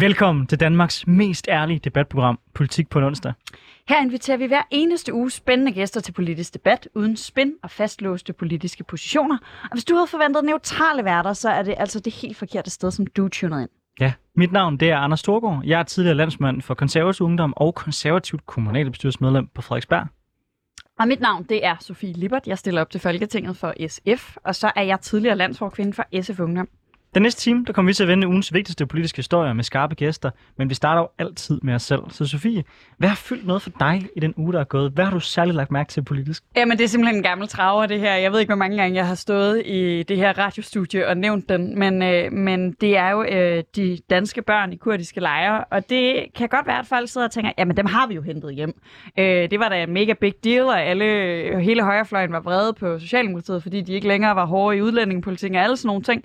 Velkommen til Danmarks mest ærlige debatprogram, Politik på en onsdag. Her inviterer vi hver eneste uge spændende gæster til politisk debat, uden spin og fastlåste politiske positioner. Og hvis du havde forventet neutrale værter, så er det altså det helt forkerte sted, som du tuner ind. Ja, mit navn det er Anders Storgård. Jeg er tidligere landsmand for konservativ ungdom og konservativt kommunalbestyrelsesmedlem på Frederiksberg. Og mit navn, det er Sofie Libert. Jeg stiller op til Folketinget for SF, og så er jeg tidligere landsforkvinde for SF Ungdom. Den næste time, der kommer vi til at vende ugens vigtigste politiske historier med skarpe gæster, men vi starter jo altid med os selv. Så Sofie, hvad har fyldt noget for dig i den uge, der er gået? Hvad har du særligt lagt mærke til politisk? Jamen, det er simpelthen en gammel traver, det her. Jeg ved ikke, hvor mange gange jeg har stået i det her radiostudie og nævnt den, men, øh, men det er jo øh, de danske børn i kurdiske lejre, og det kan godt være, at folk sidder og tænker, jamen dem har vi jo hentet hjem. Øh, det var da en mega big deal, og alle, hele højrefløjen var vrede på Socialdemokratiet, fordi de ikke længere var hårde i udlændingepolitik og alle sådan nogle ting.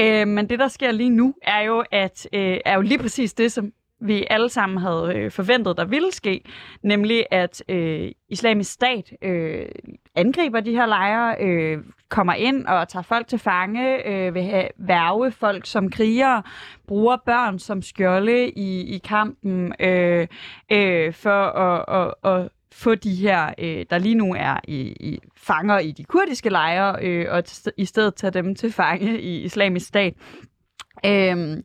Øh, men det, der sker lige nu, er jo, at, øh, er jo lige præcis det, som vi alle sammen havde øh, forventet, der ville ske, nemlig at øh, islamisk stat øh, angriber de her lejre, øh, kommer ind og tager folk til fange, øh, vil have, værve folk som krigere, bruger børn som skjolde i, i kampen øh, øh, for at, at, at få de her, øh, der lige nu er i, i fanger i de kurdiske lejre, øh, og i stedet tage dem til fange i islamisk stat. Øh,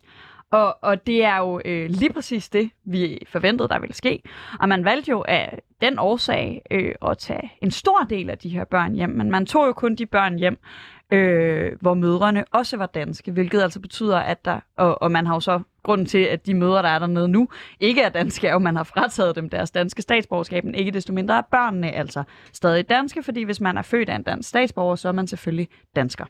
og, og det er jo øh, lige præcis det, vi forventede, der ville ske. Og man valgte jo af den årsag øh, at tage en stor del af de her børn hjem, men man tog jo kun de børn hjem, øh, hvor mødrene også var danske, hvilket altså betyder, at der, og, og man har jo så grunden til, at de mødre, der er dernede nu, ikke er danske, er jo, man har frataget dem deres danske statsborgerskab, men ikke desto mindre er børnene altså stadig danske, fordi hvis man er født af en dansk statsborger, så er man selvfølgelig dansker.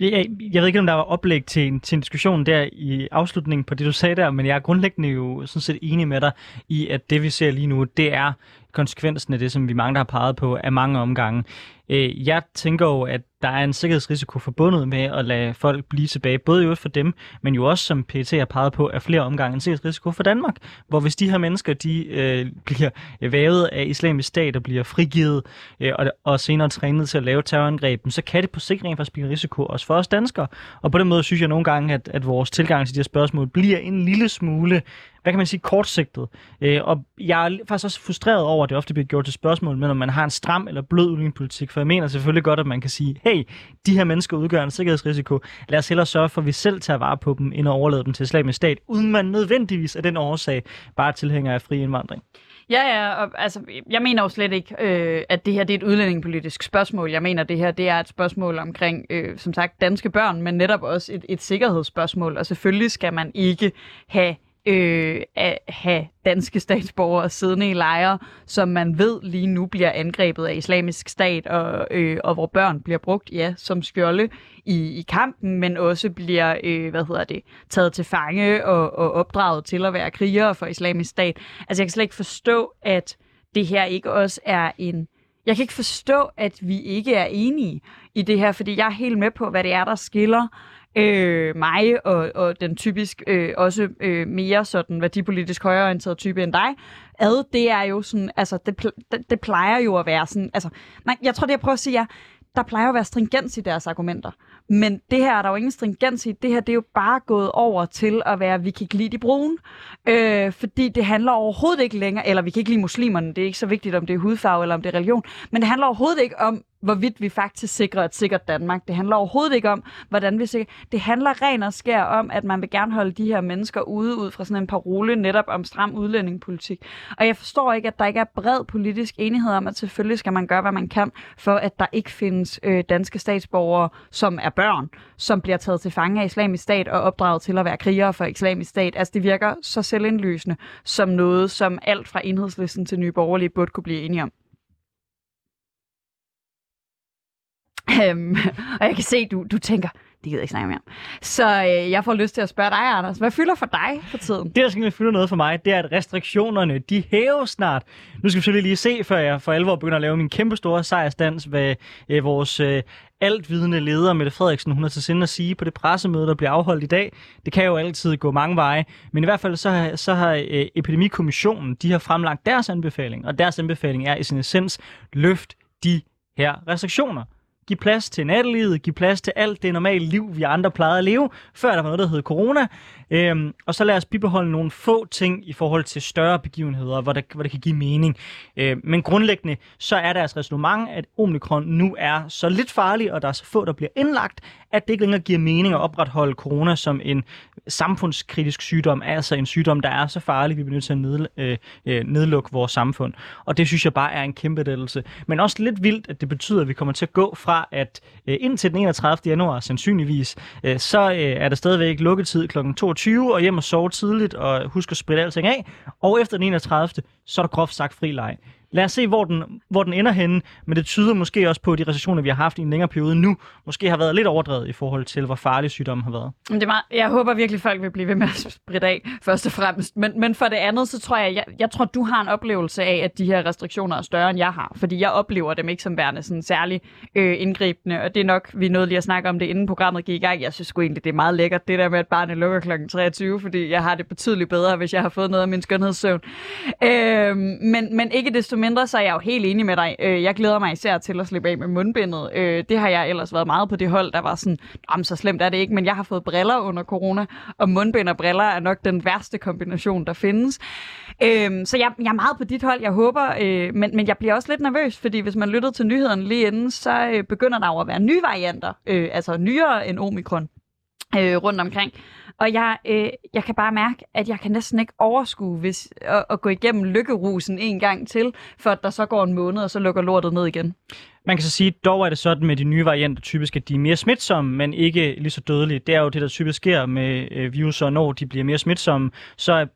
Jeg, jeg ved ikke, om der var oplæg til en, til en diskussion der i afslutningen på det, du sagde der, men jeg er grundlæggende jo sådan set enig med dig i, at det vi ser lige nu, det er konsekvensen af det, som vi mange der har peget på af mange omgange. Øh, jeg tænker jo, at der er en sikkerhedsrisiko forbundet med at lade folk blive tilbage, både jo for dem, men jo også, som PET har peget på, er flere omgange en sikkerhedsrisiko for Danmark, hvor hvis de her mennesker, de øh, bliver vævet af islamisk stat og bliver frigivet øh, og, og senere trænet til at lave terrorangreb, så kan det på sigt rent faktisk blive en risiko også for os danskere. Og på den måde synes jeg nogle gange, at, at vores tilgang til de her spørgsmål bliver en lille smule hvad kan man sige, kortsigtet. Øh, og jeg er faktisk også frustreret over, at det ofte bliver gjort til spørgsmål, men om man har en stram eller blød udlændingepolitik, for jeg mener selvfølgelig godt, at man kan sige, hey, de her mennesker udgør en sikkerhedsrisiko, lad os hellere sørge for, at vi selv tager vare på dem, end at overlade dem til islamisk stat, uden man nødvendigvis af den årsag bare tilhænger af fri indvandring. Ja, ja, og, altså, jeg mener jo slet ikke, øh, at det her det er et udlændingepolitisk spørgsmål. Jeg mener, at det her det er et spørgsmål omkring, øh, som sagt, danske børn, men netop også et, et sikkerhedsspørgsmål. Og selvfølgelig skal man ikke have øh, at have danske statsborgere siddende i lejre, som man ved lige nu bliver angrebet af islamisk stat, og, øh, og hvor børn bliver brugt ja, som skjolde i, i kampen, men også bliver øh, hvad hedder det, taget til fange og, og opdraget til at være krigere for islamisk stat. Altså jeg kan slet ikke forstå, at det her ikke også er en jeg kan ikke forstå, at vi ikke er enige i det her, fordi jeg er helt med på, hvad det er, der skiller øh, mig og, og den typisk øh, også øh, mere sådan værdipolitisk højreorienterede type end dig, ad, det er jo sådan, altså det, det, det plejer jo at være sådan, altså, nej, jeg tror det jeg prøver at sige er, der plejer at være stringens i deres argumenter. Men det her er der jo ingen stringens i. Det her det er jo bare gået over til at være, vi kan ikke lide de brune. Øh, fordi det handler overhovedet ikke længere, eller vi kan ikke lide muslimerne. Det er ikke så vigtigt, om det er hudfarve eller om det er religion. Men det handler overhovedet ikke om, hvorvidt vi faktisk sikrer et sikkert Danmark. Det handler overhovedet ikke om, hvordan vi sikrer. Det handler ren og skær om, at man vil gerne holde de her mennesker ude ud fra sådan en parole netop om stram udlændingepolitik. Og jeg forstår ikke, at der ikke er bred politisk enighed om, at selvfølgelig skal man gøre, hvad man kan, for at der ikke findes øh, danske statsborgere, som er børn, som bliver taget til fange af islamisk stat og opdraget til at være krigere for islamisk stat. Altså det virker så selvindlysende som noget, som alt fra enhedslisten til nye borgerlige burde kunne blive enige om. Øhm, og jeg kan se, du, du tænker, det gider jeg ikke snakke mere om. Så øh, jeg får lyst til at spørge dig, Anders. Hvad fylder for dig for tiden? Det, der skal fylde noget for mig, det er, at restriktionerne, de hæves snart. Nu skal vi selvfølgelig lige se, før jeg for alvor begynder at lave min kæmpe store sejrsdans, hvad øh, vores øh, altvidende leder, Mette Frederiksen, hun har til sinde at sige på det pressemøde, der bliver afholdt i dag. Det kan jo altid gå mange veje, men i hvert fald så har, så har øh, Epidemikommissionen, de har fremlagt deres anbefaling, og deres anbefaling er i sin essens, løft de her restriktioner Giv plads til nattelivet, giv plads til alt det normale liv, vi andre plejede at leve, før der var noget, der hed corona. Øhm, og så lad os bibeholde nogle få ting i forhold til større begivenheder, hvor det, hvor det kan give mening. Øhm, men grundlæggende, så er deres resonemang, at omikron nu er så lidt farlig, og der er så få, der bliver indlagt, at det ikke længere giver mening at opretholde corona som en samfundskritisk sygdom, altså en sygdom, der er så farlig, vi bliver nødt til at ned, øh, øh, nedlukke vores samfund. Og det synes jeg bare er en kæmpe lettelse. Men også lidt vildt, at det betyder, at vi kommer til at gå fra, at øh, indtil den 31. januar sandsynligvis, øh, så øh, er der stadigvæk lukketid kl. 22 og hjem og sove tidligt og husk at spritte alting af. Og efter den 31. så er der groft sagt fri leg. Lad os se, hvor den, hvor den ender henne, men det tyder måske også på, at de recessioner, vi har haft i en længere periode nu, måske har været lidt overdrevet i forhold til, hvor farlig sygdommen har været. Det er meget, jeg håber virkelig, folk vil blive ved med at spritte af, først og fremmest. Men, men for det andet, så tror jeg, jeg, jeg tror, du har en oplevelse af, at de her restriktioner er større, end jeg har. Fordi jeg oplever dem ikke som værende sådan særlig øh, indgribende, og det er nok, vi nåede lige at snakke om det, inden programmet gik i gang. Jeg synes sgu egentlig, det er meget lækkert, det der med, at barnet lukker kl. 23, fordi jeg har det betydeligt bedre, hvis jeg har fået noget af min skønhedssøvn. Øh, men, men ikke desto mindre, så er jeg jo helt enig med dig. Øh, jeg glæder mig især til at slippe af med mundbindet. Øh, det har jeg ellers været meget på det hold, der var sådan, om så slemt er det ikke, men jeg har fået briller under corona, og mundbind og briller er nok den værste kombination, der findes. Øhm, så jeg, jeg er meget på dit hold, jeg håber, øh, men, men jeg bliver også lidt nervøs, fordi hvis man lyttede til nyhederne lige inden, så begynder der jo at være nye varianter, altså nyere end omikron øh, rundt omkring. Og jeg, øh, jeg kan bare mærke, at jeg kan næsten ikke overskue hvis, at, at gå igennem lykkerusen en gang til, for at der så går en måned, og så lukker lortet ned igen. Man kan så sige, dog er det sådan med de nye varianter typisk, at de er mere smitsomme, men ikke lige så dødelige. Det er jo det, der typisk sker med øh, viruser, når de bliver mere smitsomme, så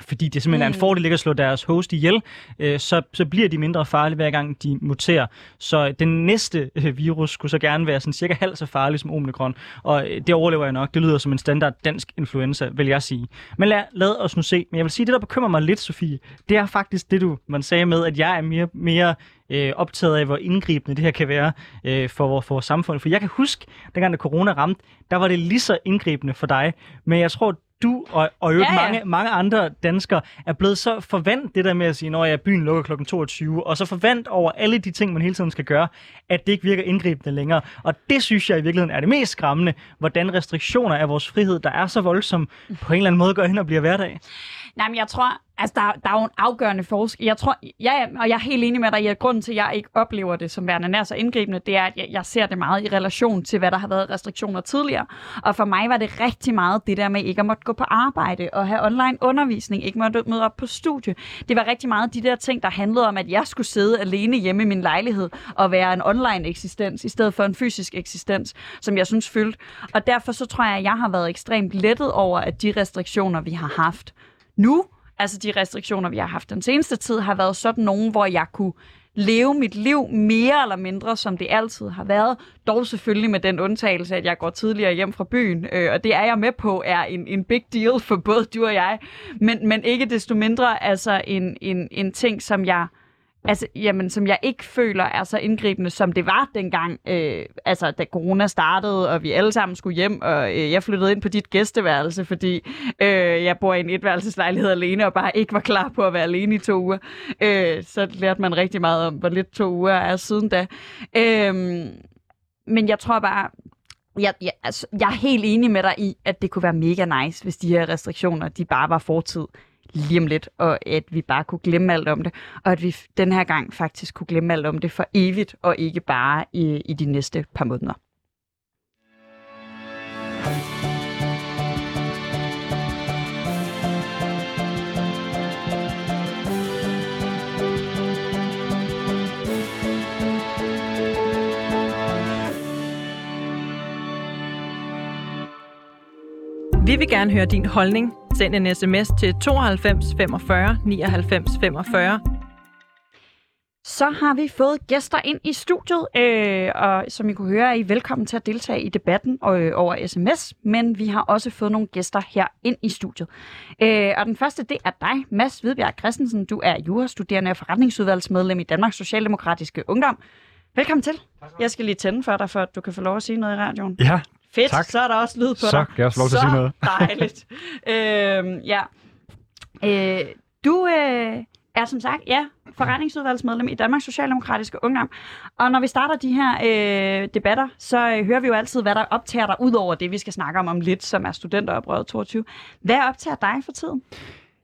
fordi det simpelthen mm. er en mm. fordel ikke at slå deres host ihjel, øh, så, så bliver de mindre farlige hver gang de muterer. Så den næste øh, virus skulle så gerne være sådan cirka halvt så farlig som omikron, og øh, det overlever jeg nok. Det lyder som en standard dansk influenza, vil jeg sige. Men lad, lad os nu se. Men jeg vil sige, det der bekymrer mig lidt, Sofie, det er faktisk det, du man sagde med, at jeg er mere, mere øh, optaget af, hvor indgribende det her kan være øh, for, for vores samfund. For jeg kan huske, dengang da corona ramte, der var det lige så indgribende for dig. Men jeg tror, du og, og ja, ja. mange, mange andre danskere er blevet så forvandt det der med at sige, når jeg byen lukker kl. 22, og så forvandt over alle de ting, man hele tiden skal gøre, at det ikke virker indgribende længere. Og det synes jeg i virkeligheden er det mest skræmmende, hvordan restriktioner af vores frihed, der er så voldsomme, på en eller anden måde går hen og bliver hverdag. Nej, men jeg tror, altså der, der er jo en afgørende forskel. Jeg tror, ja, og jeg er helt enig med dig i, at grunden til, at jeg ikke oplever det som værende nær så indgribende, det er, at jeg, jeg ser det meget i relation til, hvad der har været restriktioner tidligere. Og for mig var det rigtig meget det der med ikke at måtte gå på arbejde og have online undervisning, ikke måtte møde op på studie. Det var rigtig meget de der ting, der handlede om, at jeg skulle sidde alene hjemme i min lejlighed og være en online eksistens, i stedet for en fysisk eksistens, som jeg synes fyldte. Og derfor så tror jeg, at jeg har været ekstremt lettet over, at de restriktioner, vi har haft, nu, altså de restriktioner, vi har haft den seneste tid, har været sådan nogen, hvor jeg kunne leve mit liv mere eller mindre, som det altid har været. Dog selvfølgelig med den undtagelse, at jeg går tidligere hjem fra byen, øh, og det er jeg med på, er en, en big deal for både du og jeg. Men, men ikke desto mindre altså en, en, en ting, som jeg altså, jamen, som jeg ikke føler er så indgribende, som det var dengang, øh, altså, da corona startede, og vi alle sammen skulle hjem, og øh, jeg flyttede ind på dit gæsteværelse, fordi øh, jeg bor i en etværelseslejlighed alene, og bare ikke var klar på at være alene i to uger. Øh, så lærte man rigtig meget om, hvor lidt to uger er siden da. Øh, men jeg tror bare, jeg, jeg, altså, jeg er helt enig med dig i, at det kunne være mega nice, hvis de her restriktioner, de bare var fortid lige om lidt, og at vi bare kunne glemme alt om det, og at vi den her gang faktisk kunne glemme alt om det for evigt, og ikke bare i, i de næste par måneder. Vi vil gerne høre din holdning Send en sms til 92 45 99 45. Så har vi fået gæster ind i studiet, øh, og som I kunne høre, er I velkommen til at deltage i debatten øh, over sms, men vi har også fået nogle gæster her ind i studiet. Øh, og den første, det er dig, Mads Hvidbjerg Christensen. Du er jurastuderende og forretningsudvalgsmedlem i Danmarks Socialdemokratiske Ungdom. Velkommen til. Jeg skal lige tænde for dig, for at du kan få lov at sige noget i radioen. Ja, Fedt, tak. så er der også lyd på så dig. Så kan jeg også lov til at sige noget. dejligt. øhm, ja. Øh, du, øh, er som sagt, ja, forretningsudvalgsmedlem i Danmarks Socialdemokratiske Ungdom. Og når vi starter de her øh, debatter, så øh, hører vi jo altid, hvad der optager dig, ud over det, vi skal snakke om om lidt, som er studenteroprøret 22. Hvad optager dig for tiden?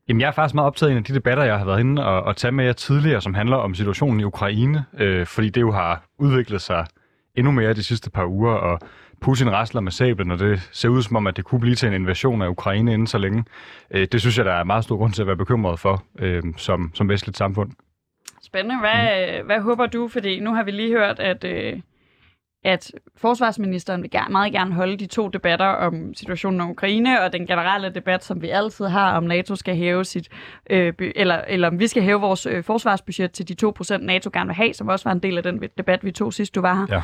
Jamen, jeg er faktisk meget optaget af en af de debatter, jeg har været inde og, og tage med jer tidligere, som handler om situationen i Ukraine, øh, fordi det jo har udviklet sig endnu mere de sidste par uger, og Putin rasler med sablen, og det ser ud som om, at det kunne blive til en invasion af Ukraine inden så længe. Øh, det synes jeg, der er meget stor grund til at være bekymret for øh, som, som vestligt samfund. Spændende. Hvad, mm. hvad håber du? Fordi nu har vi lige hørt, at, øh, at forsvarsministeren vil gerne, meget gerne holde de to debatter om situationen om Ukraine og den generelle debat, som vi altid har, om NATO skal hæve sit, øh, eller, eller om vi skal hæve vores øh, forsvarsbudget til de 2% NATO gerne vil have, som også var en del af den debat, vi tog sidst, du var her.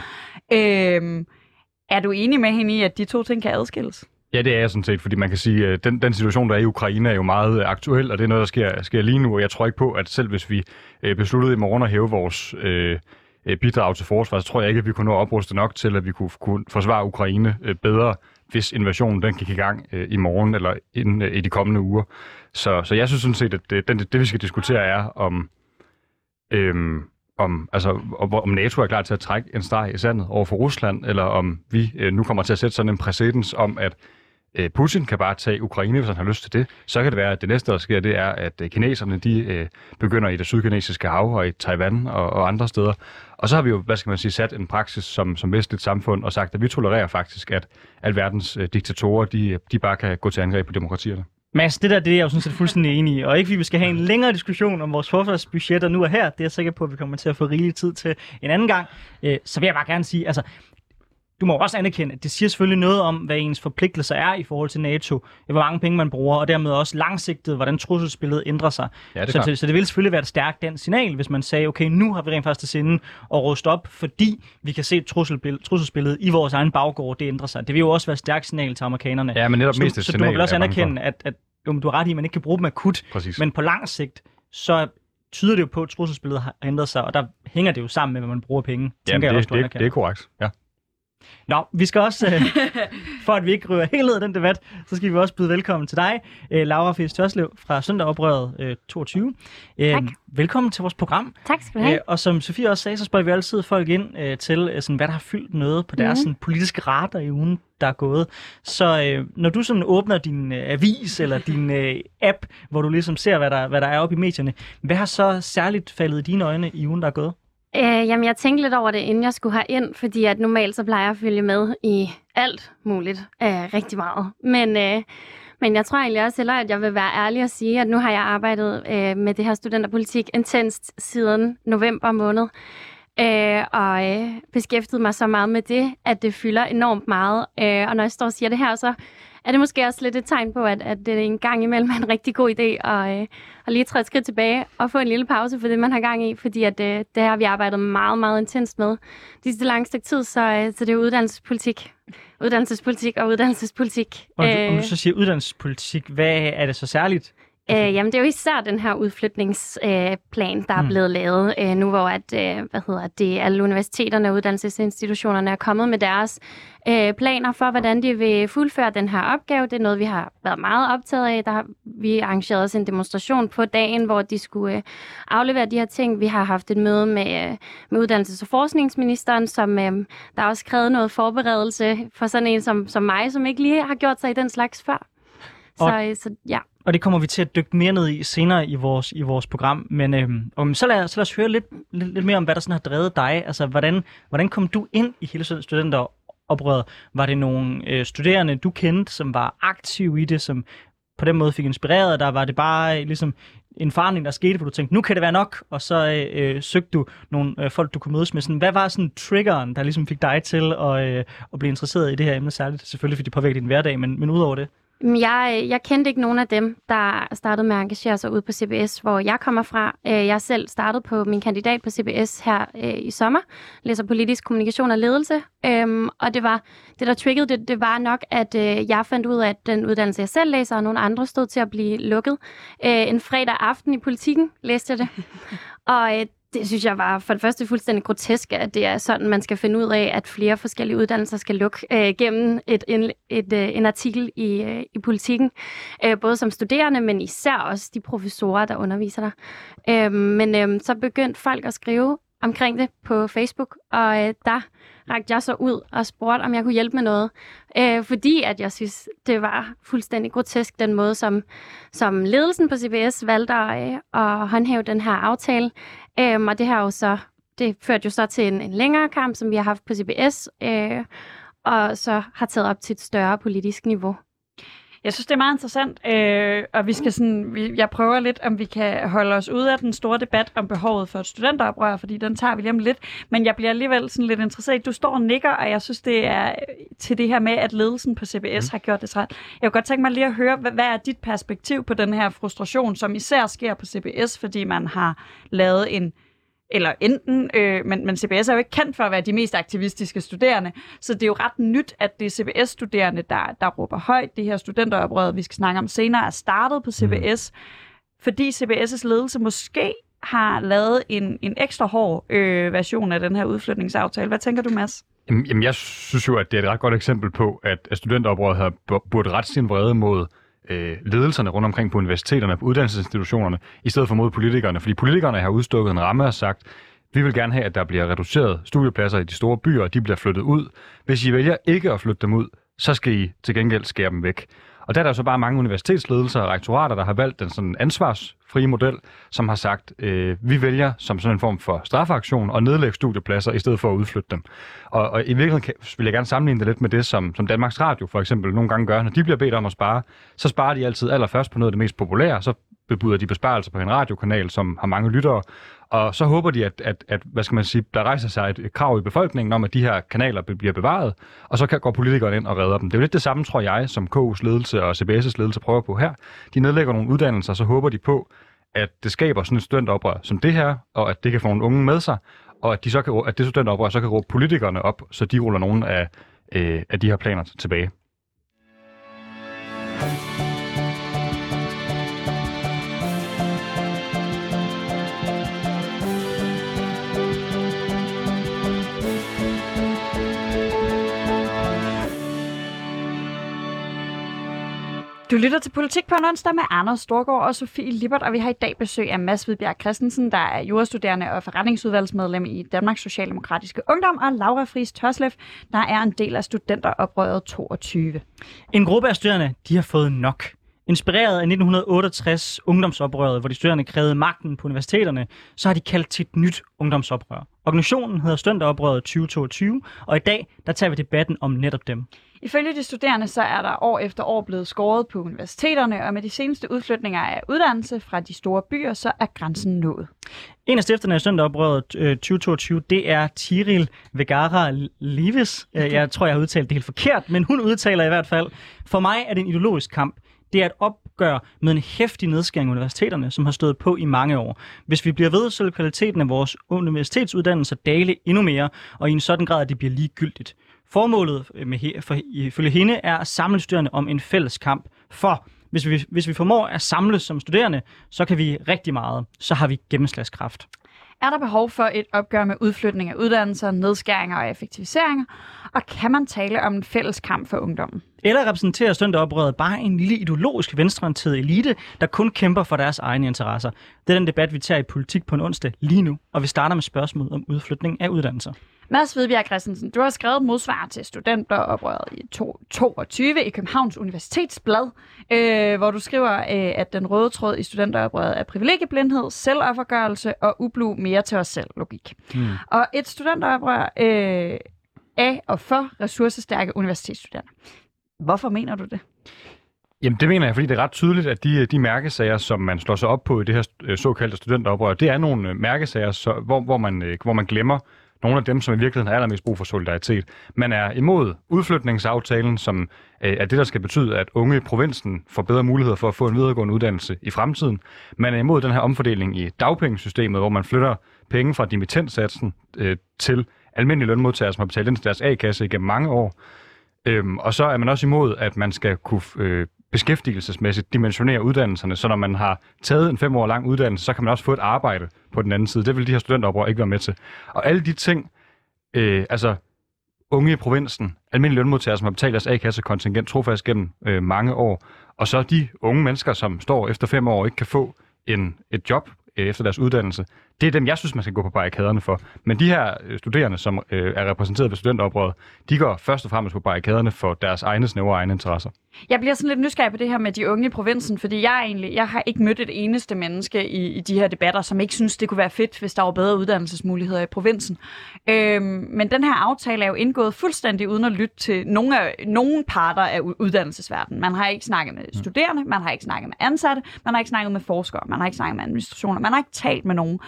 Ja. Øh, er du enig med hende i, at de to ting kan adskilles? Ja, det er jeg sådan set, fordi man kan sige, at den, den situation, der er i Ukraine, er jo meget øh, aktuel, og det er noget, der sker, sker lige nu, og jeg tror ikke på, at selv hvis vi øh, besluttede i morgen at hæve vores øh, bidrag til forsvar, så tror jeg ikke, at vi kunne nå opruste nok til, at vi kunne, kunne forsvare Ukraine bedre, hvis invasionen den gik i gang øh, i morgen eller inden, øh, i de kommende uger. Så, så jeg synes sådan set, at det, det, det vi skal diskutere er, om, øh, om, altså, om NATO er klar til at trække en streg i sandet over for Rusland, eller om vi øh, nu kommer til at sætte sådan en præcedens om, at øh, Putin kan bare tage Ukraine, hvis han har lyst til det. Så kan det være, at det næste, der sker, det er, at øh, kineserne de, øh, begynder i det sydkinesiske hav og i Taiwan og, og andre steder. Og så har vi jo, hvad skal man sige, sat en praksis som, som vestligt samfund og sagt, at vi tolererer faktisk, at alverdens øh, diktatorer, de, de bare kan gå til angreb på demokratierne. Mads, det der det er jeg jo sådan set fuldstændig enig i. Og ikke fordi vi skal have en længere diskussion om vores forsvarsbudgetter nu og her. Det er jeg sikker på, at vi kommer til at få rigelig tid til en anden gang. Øh, så vil jeg bare gerne sige, altså, du må også anerkende, at det siger selvfølgelig noget om, hvad ens forpligtelser er i forhold til NATO, hvor mange penge man bruger, og dermed også langsigtet, hvordan trusselsbilledet ændrer sig. Ja, det så, så, så det vil selvfølgelig være et stærkt den signal, hvis man sagde, okay, nu har vi rent faktisk til sinde at ruste op, fordi vi kan se trusselsbilledet i vores egen baggård, det ændrer sig. Det vil jo også være et stærkt signal til amerikanerne. Ja, men netop så, mest så, så du må vel også anerkende, at, at jo, du har ret i, at man ikke kan bruge dem akut, Præcis. men på lang sigt, så tyder det jo på, at trusselsbilledet har ændret sig, og der hænger det jo sammen med, hvad man bruger penge. Jamen, det, jeg også, det, det er korrekt, ja. Nå, vi skal også, øh, for at vi ikke ryger helt ned af den debat, så skal vi også byde velkommen til dig, øh, Laura Fies Tørslev fra Søndagoprøret øh, 22. Øh, tak. Velkommen til vores program. Tak skal du have. Øh, og som Sofie også sagde, så spørger vi altid folk ind øh, til, øh, sådan, hvad der har fyldt noget på deres mm. sådan, politiske radar i ugen, der er gået. Så øh, når du sådan åbner din øh, avis eller din øh, app, hvor du ligesom ser, hvad der, hvad der er oppe i medierne, hvad har så særligt faldet i dine øjne i ugen, der er gået? Øh, jamen, jeg tænkte lidt over det, inden jeg skulle have ind, fordi at normalt så plejer jeg at følge med i alt muligt. Øh, rigtig meget. Men, øh, men jeg tror egentlig også heller, at jeg vil være ærlig og sige, at nu har jeg arbejdet øh, med det her studenterpolitik intenst siden november måned. Øh, og øh, beskæftiget mig så meget med det, at det fylder enormt meget. Øh, og når jeg står og siger det her, så er det måske også lidt et tegn på, at, at det en gang imellem er en rigtig god idé at, øh, at lige træde et skridt tilbage og få en lille pause for det, man har gang i, fordi at, øh, det har vi arbejdet meget, meget intenst med de sidste lange stykke tid, så, øh, så det er uddannelsespolitik. Uddannelsespolitik og uddannelsespolitik. Og du, om du så siger uddannelsespolitik, hvad er det så særligt? Øh, jamen, det er jo især den her udflytningsplan, øh, der er mm. blevet lavet øh, nu, hvor at, øh, hvad hedder det, alle universiteterne og uddannelsesinstitutionerne er kommet med deres øh, planer for, hvordan de vil fuldføre den her opgave. Det er noget, vi har været meget optaget af. Der har vi arrangeret os en demonstration på dagen, hvor de skulle øh, aflevere de her ting. Vi har haft et møde med, øh, med uddannelses- og forskningsministeren, som øh, der har også krævet noget forberedelse for sådan en som, som mig, som ikke lige har gjort sig i den slags før. Så, og, øh, så ja. Og det kommer vi til at dykke mere ned i senere i vores, i vores program. Men øhm, om, så, lad, så lad os høre lidt, lidt, lidt mere om, hvad der sådan har drevet dig. Altså, hvordan, hvordan kom du ind i hele studenteroprøret? Var det nogle øh, studerende, du kendte, som var aktive i det, som på den måde fik inspireret dig? Var det bare øh, ligesom en forandring, der skete, hvor du tænkte, nu kan det være nok, og så øh, øh, søgte du nogle øh, folk, du kunne mødes med. Sådan, hvad var sådan triggeren, der ligesom fik dig til at, øh, at blive interesseret i det her emne særligt? Selvfølgelig, fordi det påvirker din hverdag, men, men udover det? Jeg, jeg kendte ikke nogen af dem, der startede med at engagere sig ud på CBS, hvor jeg kommer fra. Øh, jeg selv startede på min kandidat på CBS her øh, i sommer, læser politisk kommunikation og ledelse. Øhm, og det var det, der triggede det, det var nok, at øh, jeg fandt ud af, at den uddannelse, jeg selv læser, og nogle andre stod til at blive lukket. En fredag aften i politikken læste jeg det. Og det synes jeg var for det første fuldstændig grotesk, at det er sådan, man skal finde ud af, at flere forskellige uddannelser skal lukke øh, gennem et, en, et, øh, en artikel i, øh, i politikken. Øh, både som studerende, men især også de professorer, der underviser der. Øh, men øh, så begyndte folk at skrive omkring det på Facebook, og øh, der rakte jeg så ud og spurgte, om jeg kunne hjælpe med noget. Øh, fordi at jeg synes, det var fuldstændig grotesk, den måde, som, som ledelsen på CBS valgte at, øh, at håndhæve den her aftale. Øh, og det har jo så, det førte jo så til en, en længere kamp, som vi har haft på CBS, øh, og så har taget op til et større politisk niveau. Jeg synes, det er meget interessant, øh, og vi skal sådan, vi, jeg prøver lidt, om vi kan holde os ude af den store debat om behovet for et studenteroprør, fordi den tager vi lige om lidt. Men jeg bliver alligevel sådan lidt interesseret. Du står og nikker, og jeg synes, det er til det her med, at ledelsen på CBS mm. har gjort det træt. Jeg kunne godt tænke mig lige at høre, hvad, hvad er dit perspektiv på den her frustration, som især sker på CBS, fordi man har lavet en eller enten, øh, men, men CBS er jo ikke kendt for at være de mest aktivistiske studerende, så det er jo ret nyt, at det er CBS-studerende, der, der råber højt. Det her studenteroprør, vi skal snakke om senere, er startet på CBS, mm. fordi CBS' ledelse måske har lavet en, en ekstra hård øh, version af den her udflytningsaftale. Hvad tænker du, Mads? Jamen, jeg synes jo, at det er et ret godt eksempel på, at, at studenteroprøret har burde ret sin vrede mod øh, ledelserne rundt omkring på universiteterne, på uddannelsesinstitutionerne, i stedet for mod politikerne. Fordi politikerne har udstukket en ramme og sagt, vi vil gerne have, at der bliver reduceret studiepladser i de store byer, og de bliver flyttet ud. Hvis I vælger ikke at flytte dem ud, så skal I til gengæld skære dem væk. Og der er der så bare mange universitetsledelser og rektorater, der har valgt den sådan ansvarsfrie model, som har sagt, øh, vi vælger som sådan en form for strafaktion og nedlægge studiepladser i stedet for at udflytte dem. Og, og i virkeligheden vil jeg gerne sammenligne det lidt med det, som, som Danmarks Radio for eksempel nogle gange gør. Når de bliver bedt om at spare, så sparer de altid allerførst på noget af det mest populære, så bebuder de besparelser på en radiokanal, som har mange lyttere, og så håber de, at, at, at hvad skal man sige, der rejser sig et, krav i befolkningen om, at de her kanaler bliver bevaret, og så kan, går politikerne ind og redder dem. Det er jo lidt det samme, tror jeg, som KU's ledelse og CBS' ledelse prøver på her. De nedlægger nogle uddannelser, og så håber de på, at det skaber sådan et studentoprør som det her, og at det kan få nogle unge med sig, og at, de så kan, at det studentoprør så kan råbe politikerne op, så de ruller nogle af, øh, af de her planer tilbage. Du lytter til Politik på en onsdag med Anders Storgård og Sofie Libert, og vi har i dag besøg af Mads Hvidbjerg Christensen, der er jurastuderende og forretningsudvalgsmedlem i Danmarks Socialdemokratiske Ungdom, og Laura Friis Tørslev, der er en del af studenteroprøret 22. En gruppe af studerende, de har fået nok. Inspireret af 1968 ungdomsoprøret, hvor de studerende krævede magten på universiteterne, så har de kaldt til et nyt ungdomsoprør. Organisationen hedder Studenteroprøret 2022, og i dag der tager vi debatten om netop dem. Ifølge de studerende så er der år efter år blevet skåret på universiteterne, og med de seneste udflytninger af uddannelse fra de store byer, så er grænsen nået. En af stifterne af Søndagoprøret 2022, det er Tiril Vegara Lives. Jeg tror, jeg har udtalt det helt forkert, men hun udtaler i hvert fald, for mig er det en ideologisk kamp. Det er et opgør med en hæftig nedskæring af universiteterne, som har stået på i mange år. Hvis vi bliver ved, så vil kvaliteten af vores universitetsuddannelser dale endnu mere, og i en sådan grad, at det bliver ligegyldigt. Formålet med, for, ifølge hende er at samle studerende om en fælles kamp. For hvis vi, hvis vi formår at samles som studerende, så kan vi rigtig meget. Så har vi gennemslagskraft. Er der behov for et opgør med udflytning af uddannelser, nedskæringer og effektiviseringer? Og kan man tale om en fælles kamp for ungdommen? Eller repræsenterer Søndagoprøret bare en lille ideologisk venstreorienteret elite, der kun kæmper for deres egne interesser? Det er den debat, vi tager i politik på en onsdag lige nu, og vi starter med spørgsmålet om udflytning af uddannelser. Mads Hvidbjerg Christensen, du har skrevet modsvar til studenteroprøret i 2022 i Københavns Universitetsblad, øh, hvor du skriver, øh, at den røde tråd i studenteroprøret er privilegieblindhed, selvoffergørelse og ublu mere til os selv logik. Hmm. Og et studenteroprør øh, af og for ressourcestærke universitetsstuderende. Hvorfor mener du det? Jamen det mener jeg, fordi det er ret tydeligt, at de, de mærkesager, som man slår sig op på i det her øh, såkaldte studenteroprør, det er nogle øh, mærkesager, så, hvor, hvor, man, øh, hvor man glemmer nogle af dem, som i virkeligheden har allermest brug for solidaritet. Man er imod udflytningsaftalen, som øh, er det, der skal betyde, at unge i provinsen får bedre muligheder for at få en videregående uddannelse i fremtiden. Man er imod den her omfordeling i dagpengesystemet, hvor man flytter penge fra dimittentsatsen øh, til almindelige lønmodtagere, som har betalt ind til deres A-kasse igennem mange år. Øhm, og så er man også imod, at man skal kunne øh, beskæftigelsesmæssigt dimensionere uddannelserne, så når man har taget en fem år lang uddannelse, så kan man også få et arbejde på den anden side. Det vil de her studenteroprør ikke være med til. Og alle de ting, øh, altså unge i provinsen, almindelige lønmodtagere, som har betalt deres A-kasse-kontingent trofast gennem øh, mange år, og så de unge mennesker, som står efter fem år og ikke kan få en, et job øh, efter deres uddannelse, det er dem, jeg synes, man skal gå på barrikaderne for. Men de her øh, studerende, som øh, er repræsenteret ved studenteroprøret, de går først og fremmest på barrikaderne for deres egne snævre egne interesser. Jeg bliver sådan lidt nysgerrig på det her med de unge i provinsen, fordi jeg, egentlig, jeg har ikke mødt et eneste menneske i, i de her debatter, som ikke synes, det kunne være fedt, hvis der var bedre uddannelsesmuligheder i provinsen. Øhm, men den her aftale er jo indgået fuldstændig uden at lytte til nogle, af, nogle parter af uddannelsesverdenen. Man har ikke snakket med studerende, man har ikke snakket med ansatte, man har ikke snakket med forskere, man har ikke snakket med administrationer, man har ikke talt med nogen.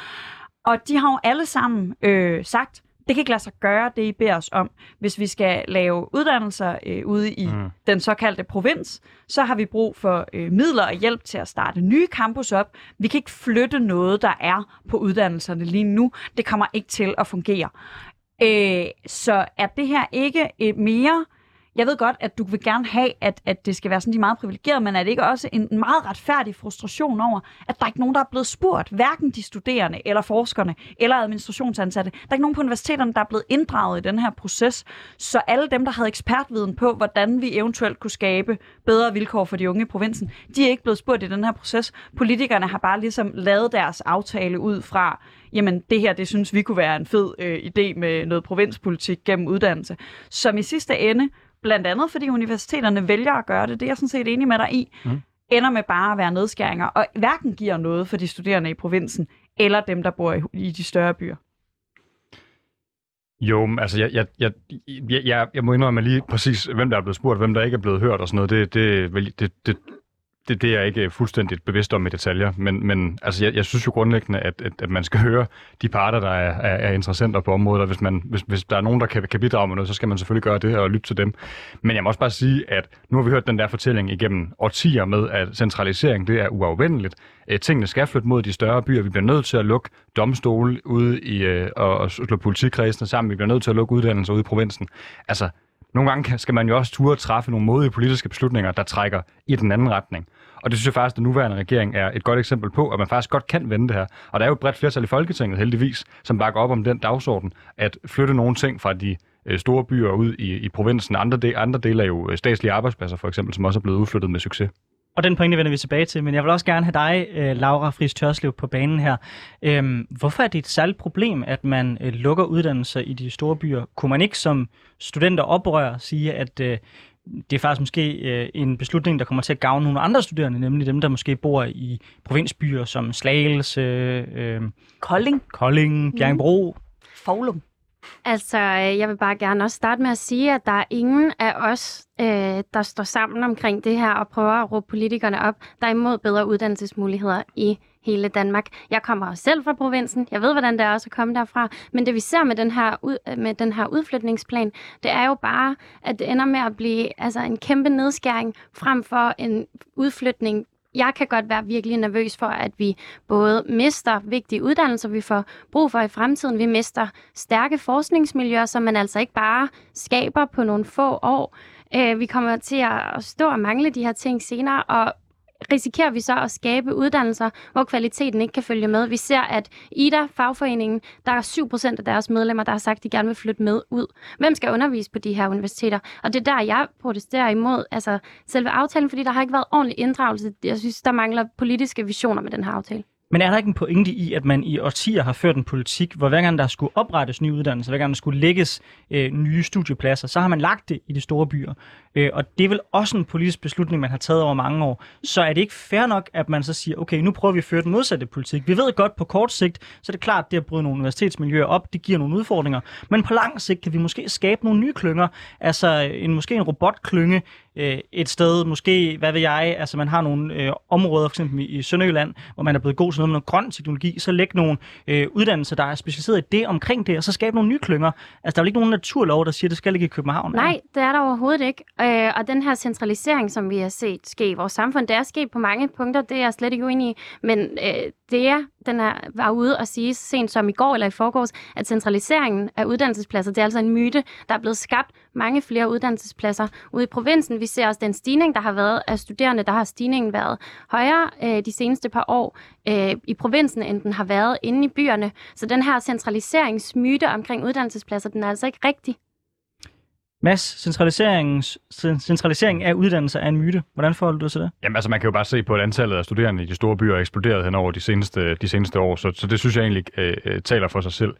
Og de har jo alle sammen øh, sagt, det kan ikke lade sig gøre, det I beder os om. Hvis vi skal lave uddannelser øh, ude i mm. den såkaldte provins, så har vi brug for øh, midler og hjælp til at starte nye campus op. Vi kan ikke flytte noget, der er på uddannelserne lige nu. Det kommer ikke til at fungere. Øh, så er det her ikke et mere jeg ved godt, at du vil gerne have, at, at det skal være sådan, de er meget privilegerede, men er det ikke også en meget retfærdig frustration over, at der er ikke nogen, der er blevet spurgt, hverken de studerende eller forskerne eller administrationsansatte. Der er ikke nogen på universiteterne, der er blevet inddraget i den her proces, så alle dem, der havde ekspertviden på, hvordan vi eventuelt kunne skabe bedre vilkår for de unge i provinsen, de er ikke blevet spurgt i den her proces. Politikerne har bare ligesom lavet deres aftale ud fra, jamen det her, det synes vi kunne være en fed øh, idé med noget provinspolitik gennem uddannelse, som i sidste ende blandt andet fordi universiteterne vælger at gøre det, det er jeg sådan set enig med dig i, mm. ender med bare at være nedskæringer, og hverken giver noget for de studerende i provinsen, eller dem, der bor i, i de større byer. Jo, altså jeg, jeg, jeg, jeg, jeg må indrømme lige præcis, hvem der er blevet spurgt, hvem der ikke er blevet hørt og sådan noget. Det, det, det, det, det, det er jeg ikke øh, fuldstændig bevidst om i detaljer, men, men altså, jeg, jeg synes jo grundlæggende, at, at, at man skal høre de parter, der er, er, er interessenter på området, og hvis, man, hvis, hvis der er nogen, der kan, kan bidrage med noget, så skal man selvfølgelig gøre det og lytte til dem. Men jeg må også bare sige, at nu har vi hørt den der fortælling igennem årtier med, at centralisering det er uafvendeligt. Æ, tingene skal flytte mod de større byer. Vi bliver nødt til at lukke domstole ude i, øh, og, og slå politikredsene sammen. Vi bliver nødt til at lukke uddannelser ude i provinsen. Altså, nogle gange skal man jo også turde træffe nogle modige politiske beslutninger, der trækker i den anden retning. Og det synes jeg faktisk, at den nuværende regering er et godt eksempel på, at man faktisk godt kan vende det her. Og der er jo et bredt flertal i Folketinget heldigvis, som bakker op om den dagsorden, at flytte nogle ting fra de øh, store byer ud i, i provinsen. Andre, de, andre dele er jo øh, statslige arbejdspladser for eksempel, som også er blevet udflyttet med succes. Og den pointe vender vi tilbage til, men jeg vil også gerne have dig, øh, Laura Friis Tørslev, på banen her. Øhm, hvorfor er det et særligt problem, at man lukker uddannelser i de store byer? Kunne man ikke som studenter oprør sige, at det er faktisk måske øh, en beslutning, der kommer til at gavne nogle andre studerende, nemlig dem, der måske bor i provinsbyer som Slagelse, øh, Kolding, Kolding Bjergbro, mm. Foglum. Altså, øh, jeg vil bare gerne også starte med at sige, at der er ingen af os, øh, der står sammen omkring det her og prøver at råbe politikerne op, der er imod bedre uddannelsesmuligheder i hele Danmark. Jeg kommer også selv fra provinsen. Jeg ved, hvordan det er også at komme derfra. Men det vi ser med den her, ud, øh, med den her udflytningsplan, det er jo bare, at det ender med at blive altså, en kæmpe nedskæring frem for en udflytning jeg kan godt være virkelig nervøs for, at vi både mister vigtige uddannelser, vi får brug for i fremtiden. Vi mister stærke forskningsmiljøer, som man altså ikke bare skaber på nogle få år. Øh, vi kommer til at stå og mangle de her ting senere, og risikerer vi så at skabe uddannelser, hvor kvaliteten ikke kan følge med. Vi ser, at IDA, fagforeningen, der er 7% af deres medlemmer, der har sagt, at de gerne vil flytte med ud. Hvem skal undervise på de her universiteter? Og det er der, jeg protesterer imod altså selve aftalen, fordi der har ikke været ordentlig inddragelse. Jeg synes, der mangler politiske visioner med den her aftale. Men er der ikke en pointe i, at man i årtier har ført en politik, hvor hver gang der skulle oprettes nye uddannelser, hver gang der skulle lægges øh, nye studiepladser, så har man lagt det i de store byer. Øh, og det er vel også en politisk beslutning, man har taget over mange år. Så er det ikke fair nok, at man så siger, okay, nu prøver vi at føre den modsatte politik. Vi ved godt, på kort sigt, så er det klart, at det at bryde nogle universitetsmiljøer op, det giver nogle udfordringer. Men på lang sigt kan vi måske skabe nogle nye klynger. Altså en, måske en robotklynge øh, et sted, måske, hvad ved jeg, altså man har nogle øh, områder, for eksempel i Sønderjylland, hvor man er blevet god til noget med noget grøn teknologi, så læg nogle øh, uddannelser, der er specialiseret i det omkring det, og så skabe nogle nye klynger. Altså der er jo ikke nogen naturlov, der siger, at det skal ligge i København. Nej, det er der overhovedet ikke. Øh, og den her centralisering, som vi har set ske i vores samfund, det er sket på mange punkter, det er jeg slet ikke uenig i. Men øh, det er, den er, var ude og sige sent som i går eller i forgårs, at centraliseringen af uddannelsespladser, det er altså en myte. Der er blevet skabt mange flere uddannelsespladser ude i provinsen. Vi vi ser også den stigning, der har været af studerende, der har stigningen været højere øh, de seneste par år øh, i provinsen, end den har været inde i byerne. Så den her centraliseringsmyte omkring uddannelsespladser, den er altså ikke rigtig. Mads, centralisering af uddannelser er en myte. Hvordan forholder du til det? Jamen altså, man kan jo bare se på, at antallet af studerende i de store byer er eksploderet hen over de seneste, de seneste år, så, så det synes jeg egentlig øh, øh, taler for sig selv.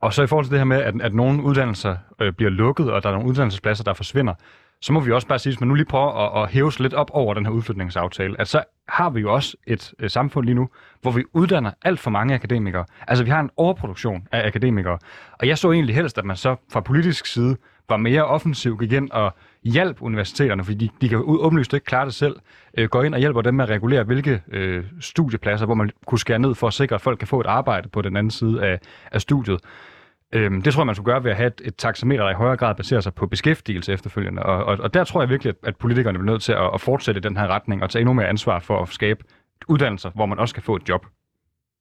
Og så i forhold til det her med, at, at nogle uddannelser øh, bliver lukket, og der er nogle uddannelsespladser, der forsvinder, så må vi også bare sige, hvis man nu lige prøver at, at hæve lidt op over den her udflytningsaftale, at så har vi jo også et øh, samfund lige nu, hvor vi uddanner alt for mange akademikere. Altså vi har en overproduktion af akademikere. Og jeg så egentlig helst, at man så fra politisk side var mere offensiv, gik ind og hjalp universiteterne, fordi de, de kan åbenlyst ikke klare det selv, øh, går ind og hjælper dem med at regulere, hvilke øh, studiepladser, hvor man kunne skære ned for at sikre, at folk kan få et arbejde på den anden side af, af studiet. Øhm, det tror jeg, man skulle gøre ved at have et, et taxameter, der i højere grad baserer sig på beskæftigelse efterfølgende. Og, og, og der tror jeg virkelig, at, at politikerne bliver nødt til at, at fortsætte i den her retning og tage endnu mere ansvar for at skabe uddannelser, hvor man også kan få et job.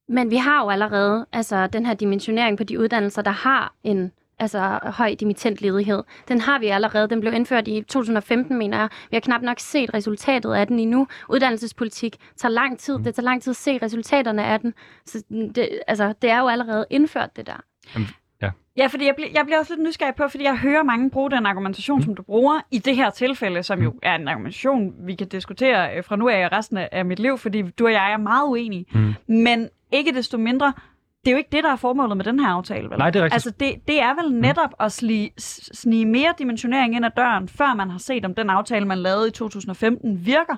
Men vi har jo allerede altså, den her dimensionering på de uddannelser, der har en altså høj dimittentledighed. Den har vi allerede. Den blev indført i 2015, mener jeg. Vi har knap nok set resultatet af den endnu. Uddannelsespolitik tager lang tid. Mm. Det tager lang tid at se resultaterne af den. Så det, altså, det er jo allerede indført, det der. Jamen, ja. Ja, fordi jeg, bliver, jeg bliver også lidt nysgerrig på, fordi jeg hører mange bruge den argumentation, mm. som du bruger i det her tilfælde, som jo mm. er en argumentation, vi kan diskutere øh, fra nu af resten af mit liv, fordi du og jeg er meget uenige. Mm. Men ikke desto mindre, det er jo ikke det, der er formålet med den her aftale, vel? Nej, det er rigtigt. Altså, det, det er vel netop mm. at slige, snige mere dimensionering ind ad døren, før man har set, om den aftale, man lavede i 2015, virker.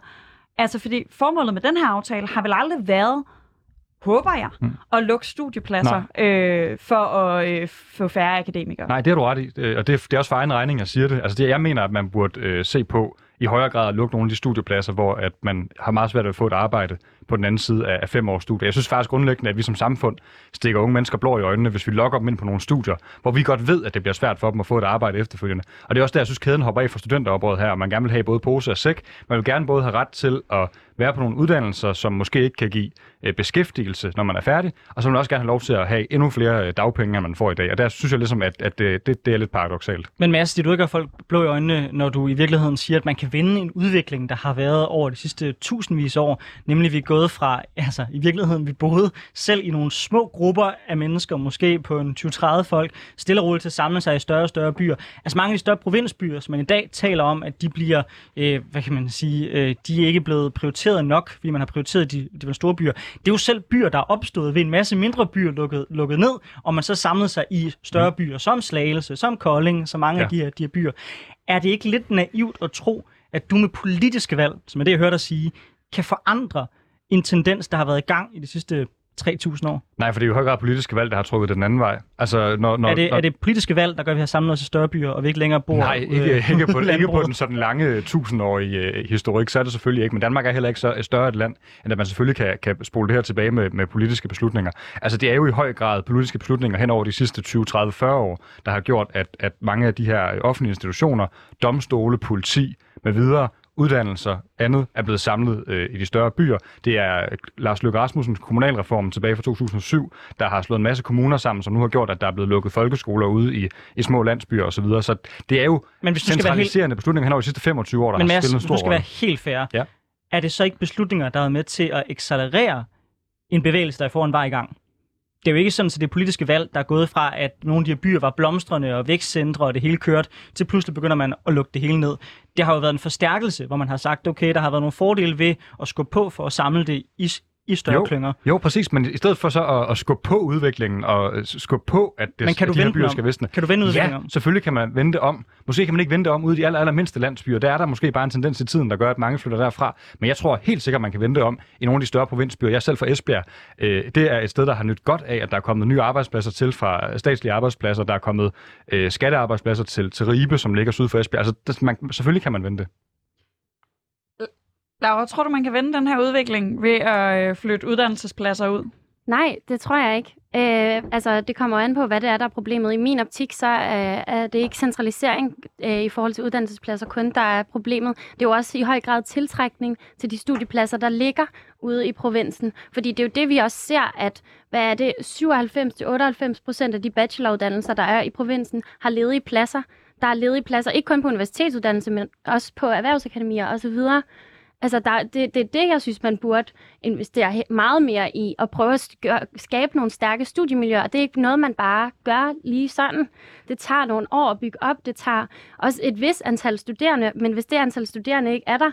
Altså, fordi formålet med den her aftale har vel aldrig været, håber jeg, mm. at lukke studiepladser øh, for at øh, få færre akademikere. Nej, det har du ret i, øh, og det, det er også for egen regning, jeg siger det. Altså, det, jeg mener, at man burde øh, se på i højere grad at lukke nogle af de studiepladser, hvor at man har meget svært ved at få et arbejde på den anden side af fem års studie. Jeg synes faktisk grundlæggende, at vi som samfund stikker unge mennesker blå i øjnene, hvis vi lokker dem ind på nogle studier, hvor vi godt ved, at det bliver svært for dem at få et arbejde efterfølgende. Og det er også der, jeg synes, kæden hopper af for studenteroprøret her, og man gerne vil have både pose og sæk. Man vil gerne både have ret til at være på nogle uddannelser, som måske ikke kan give øh, beskæftigelse, når man er færdig, og så vil man også gerne have lov til at have endnu flere øh, dagpenge, end man får i dag. Og der synes jeg ligesom, at, at det, det, det er lidt paradoxalt. Men Mads, du ikke folk blå i øjnene, når du i virkeligheden siger, at man kan vende en udvikling, der har været over de sidste tusindvis år, nemlig vi er gået fra, altså i virkeligheden, vi boede selv i nogle små grupper af mennesker, måske på en 20-30 folk, stille og roligt til at samle sig i større og større byer. Altså mange af de større provinsbyer, som man i dag taler om, at de bliver, øh, hvad kan man sige, øh, de er ikke blevet prioriteret nok, fordi man har prioriteret de, de store byer. Det er jo selv byer, der er opstået ved en masse mindre byer lukket, lukket ned, og man så samlet sig i større mm. byer, som Slagelse, som Kolding, som mange ja. af de her, de her byer. Er det ikke lidt naivt at tro, at du med politiske valg, som er det, jeg hørte dig sige, kan forandre en tendens, der har været i gang i de sidste 3.000 år? Nej, for det er jo høj grad politiske valg, der har trukket den anden vej. Altså, når, når, er, det, når... er det politiske valg, der gør, at vi har samlet os i større byer, og vi ikke længere bor Nej, ikke, øh, ikke, på, ikke på den sådan lange tusindårige øh, historik, så er det selvfølgelig ikke. Men Danmark er heller ikke så større et land, end at man selvfølgelig kan, kan spole det her tilbage med, med politiske beslutninger. Altså, det er jo i høj grad politiske beslutninger hen over de sidste 20, 30, 40 år, der har gjort, at, at mange af de her offentlige institutioner, domstole, politi med videre, uddannelser, andet er blevet samlet øh, i de større byer. Det er Lars Løkke Rasmussens kommunalreform tilbage fra 2007, der har slået en masse kommuner sammen, som nu har gjort, at der er blevet lukket folkeskoler ude i, i små landsbyer osv. Så, videre. så det er jo Men hvis centraliserende skal være helt... beslutninger hen over de sidste 25 år, der Men har spillet en stor du skal være helt fair. Ja. Er det så ikke beslutninger, der er med til at accelerere en bevægelse, der i forhånd var i gang? Det er jo ikke sådan, at det politiske valg, der er gået fra, at nogle af de her byer var blomstrende og vækstcentre, og det hele kørt, til pludselig begynder man at lukke det hele ned. Det har jo været en forstærkelse, hvor man har sagt, okay, der har været nogle fordele ved at skubbe på for at samle det i, i større jo, klynger. Jo, præcis, men i stedet for så at, at skubbe på udviklingen og øh, skubbe på, at, det, men kan at du de her byer skal visne. Kan du vende udviklingen ja, om? selvfølgelig kan man vente om. Måske kan man ikke vente om ude i de aller, aller mindste landsbyer. Der er der måske bare en tendens i tiden, der gør, at mange flytter derfra. Men jeg tror helt sikkert, man kan vente om i nogle af de større provinsbyer. Jeg er selv fra Esbjerg. Øh, det er et sted, der har nyt godt af, at der er kommet nye arbejdspladser til fra statslige arbejdspladser. Der er kommet øh, skattearbejdspladser til, til Ribe, som ligger syd for Esbjerg. Altså, det, man, selvfølgelig kan man vente. Laura, tror du, man kan vende den her udvikling ved at øh, flytte uddannelsespladser ud? Nej, det tror jeg ikke. Øh, altså, det kommer an på, hvad det er, der er problemet. I min optik, så øh, er det ikke centralisering øh, i forhold til uddannelsespladser kun, der er problemet. Det er jo også i høj grad tiltrækning til de studiepladser, der ligger ude i provinsen. Fordi det er jo det, vi også ser, at hvad er det, 97-98 procent af de bacheloruddannelser, der er i provinsen, har ledige pladser. Der er ledige pladser, ikke kun på universitetsuddannelse, men også på erhvervsakademier osv. Altså, der, det, det er det, jeg synes, man burde investere meget mere i, og prøve at gøre, skabe nogle stærke studiemiljøer. Det er ikke noget, man bare gør lige sådan. Det tager nogle år at bygge op. Det tager også et vis antal studerende, men hvis det antal studerende ikke er der,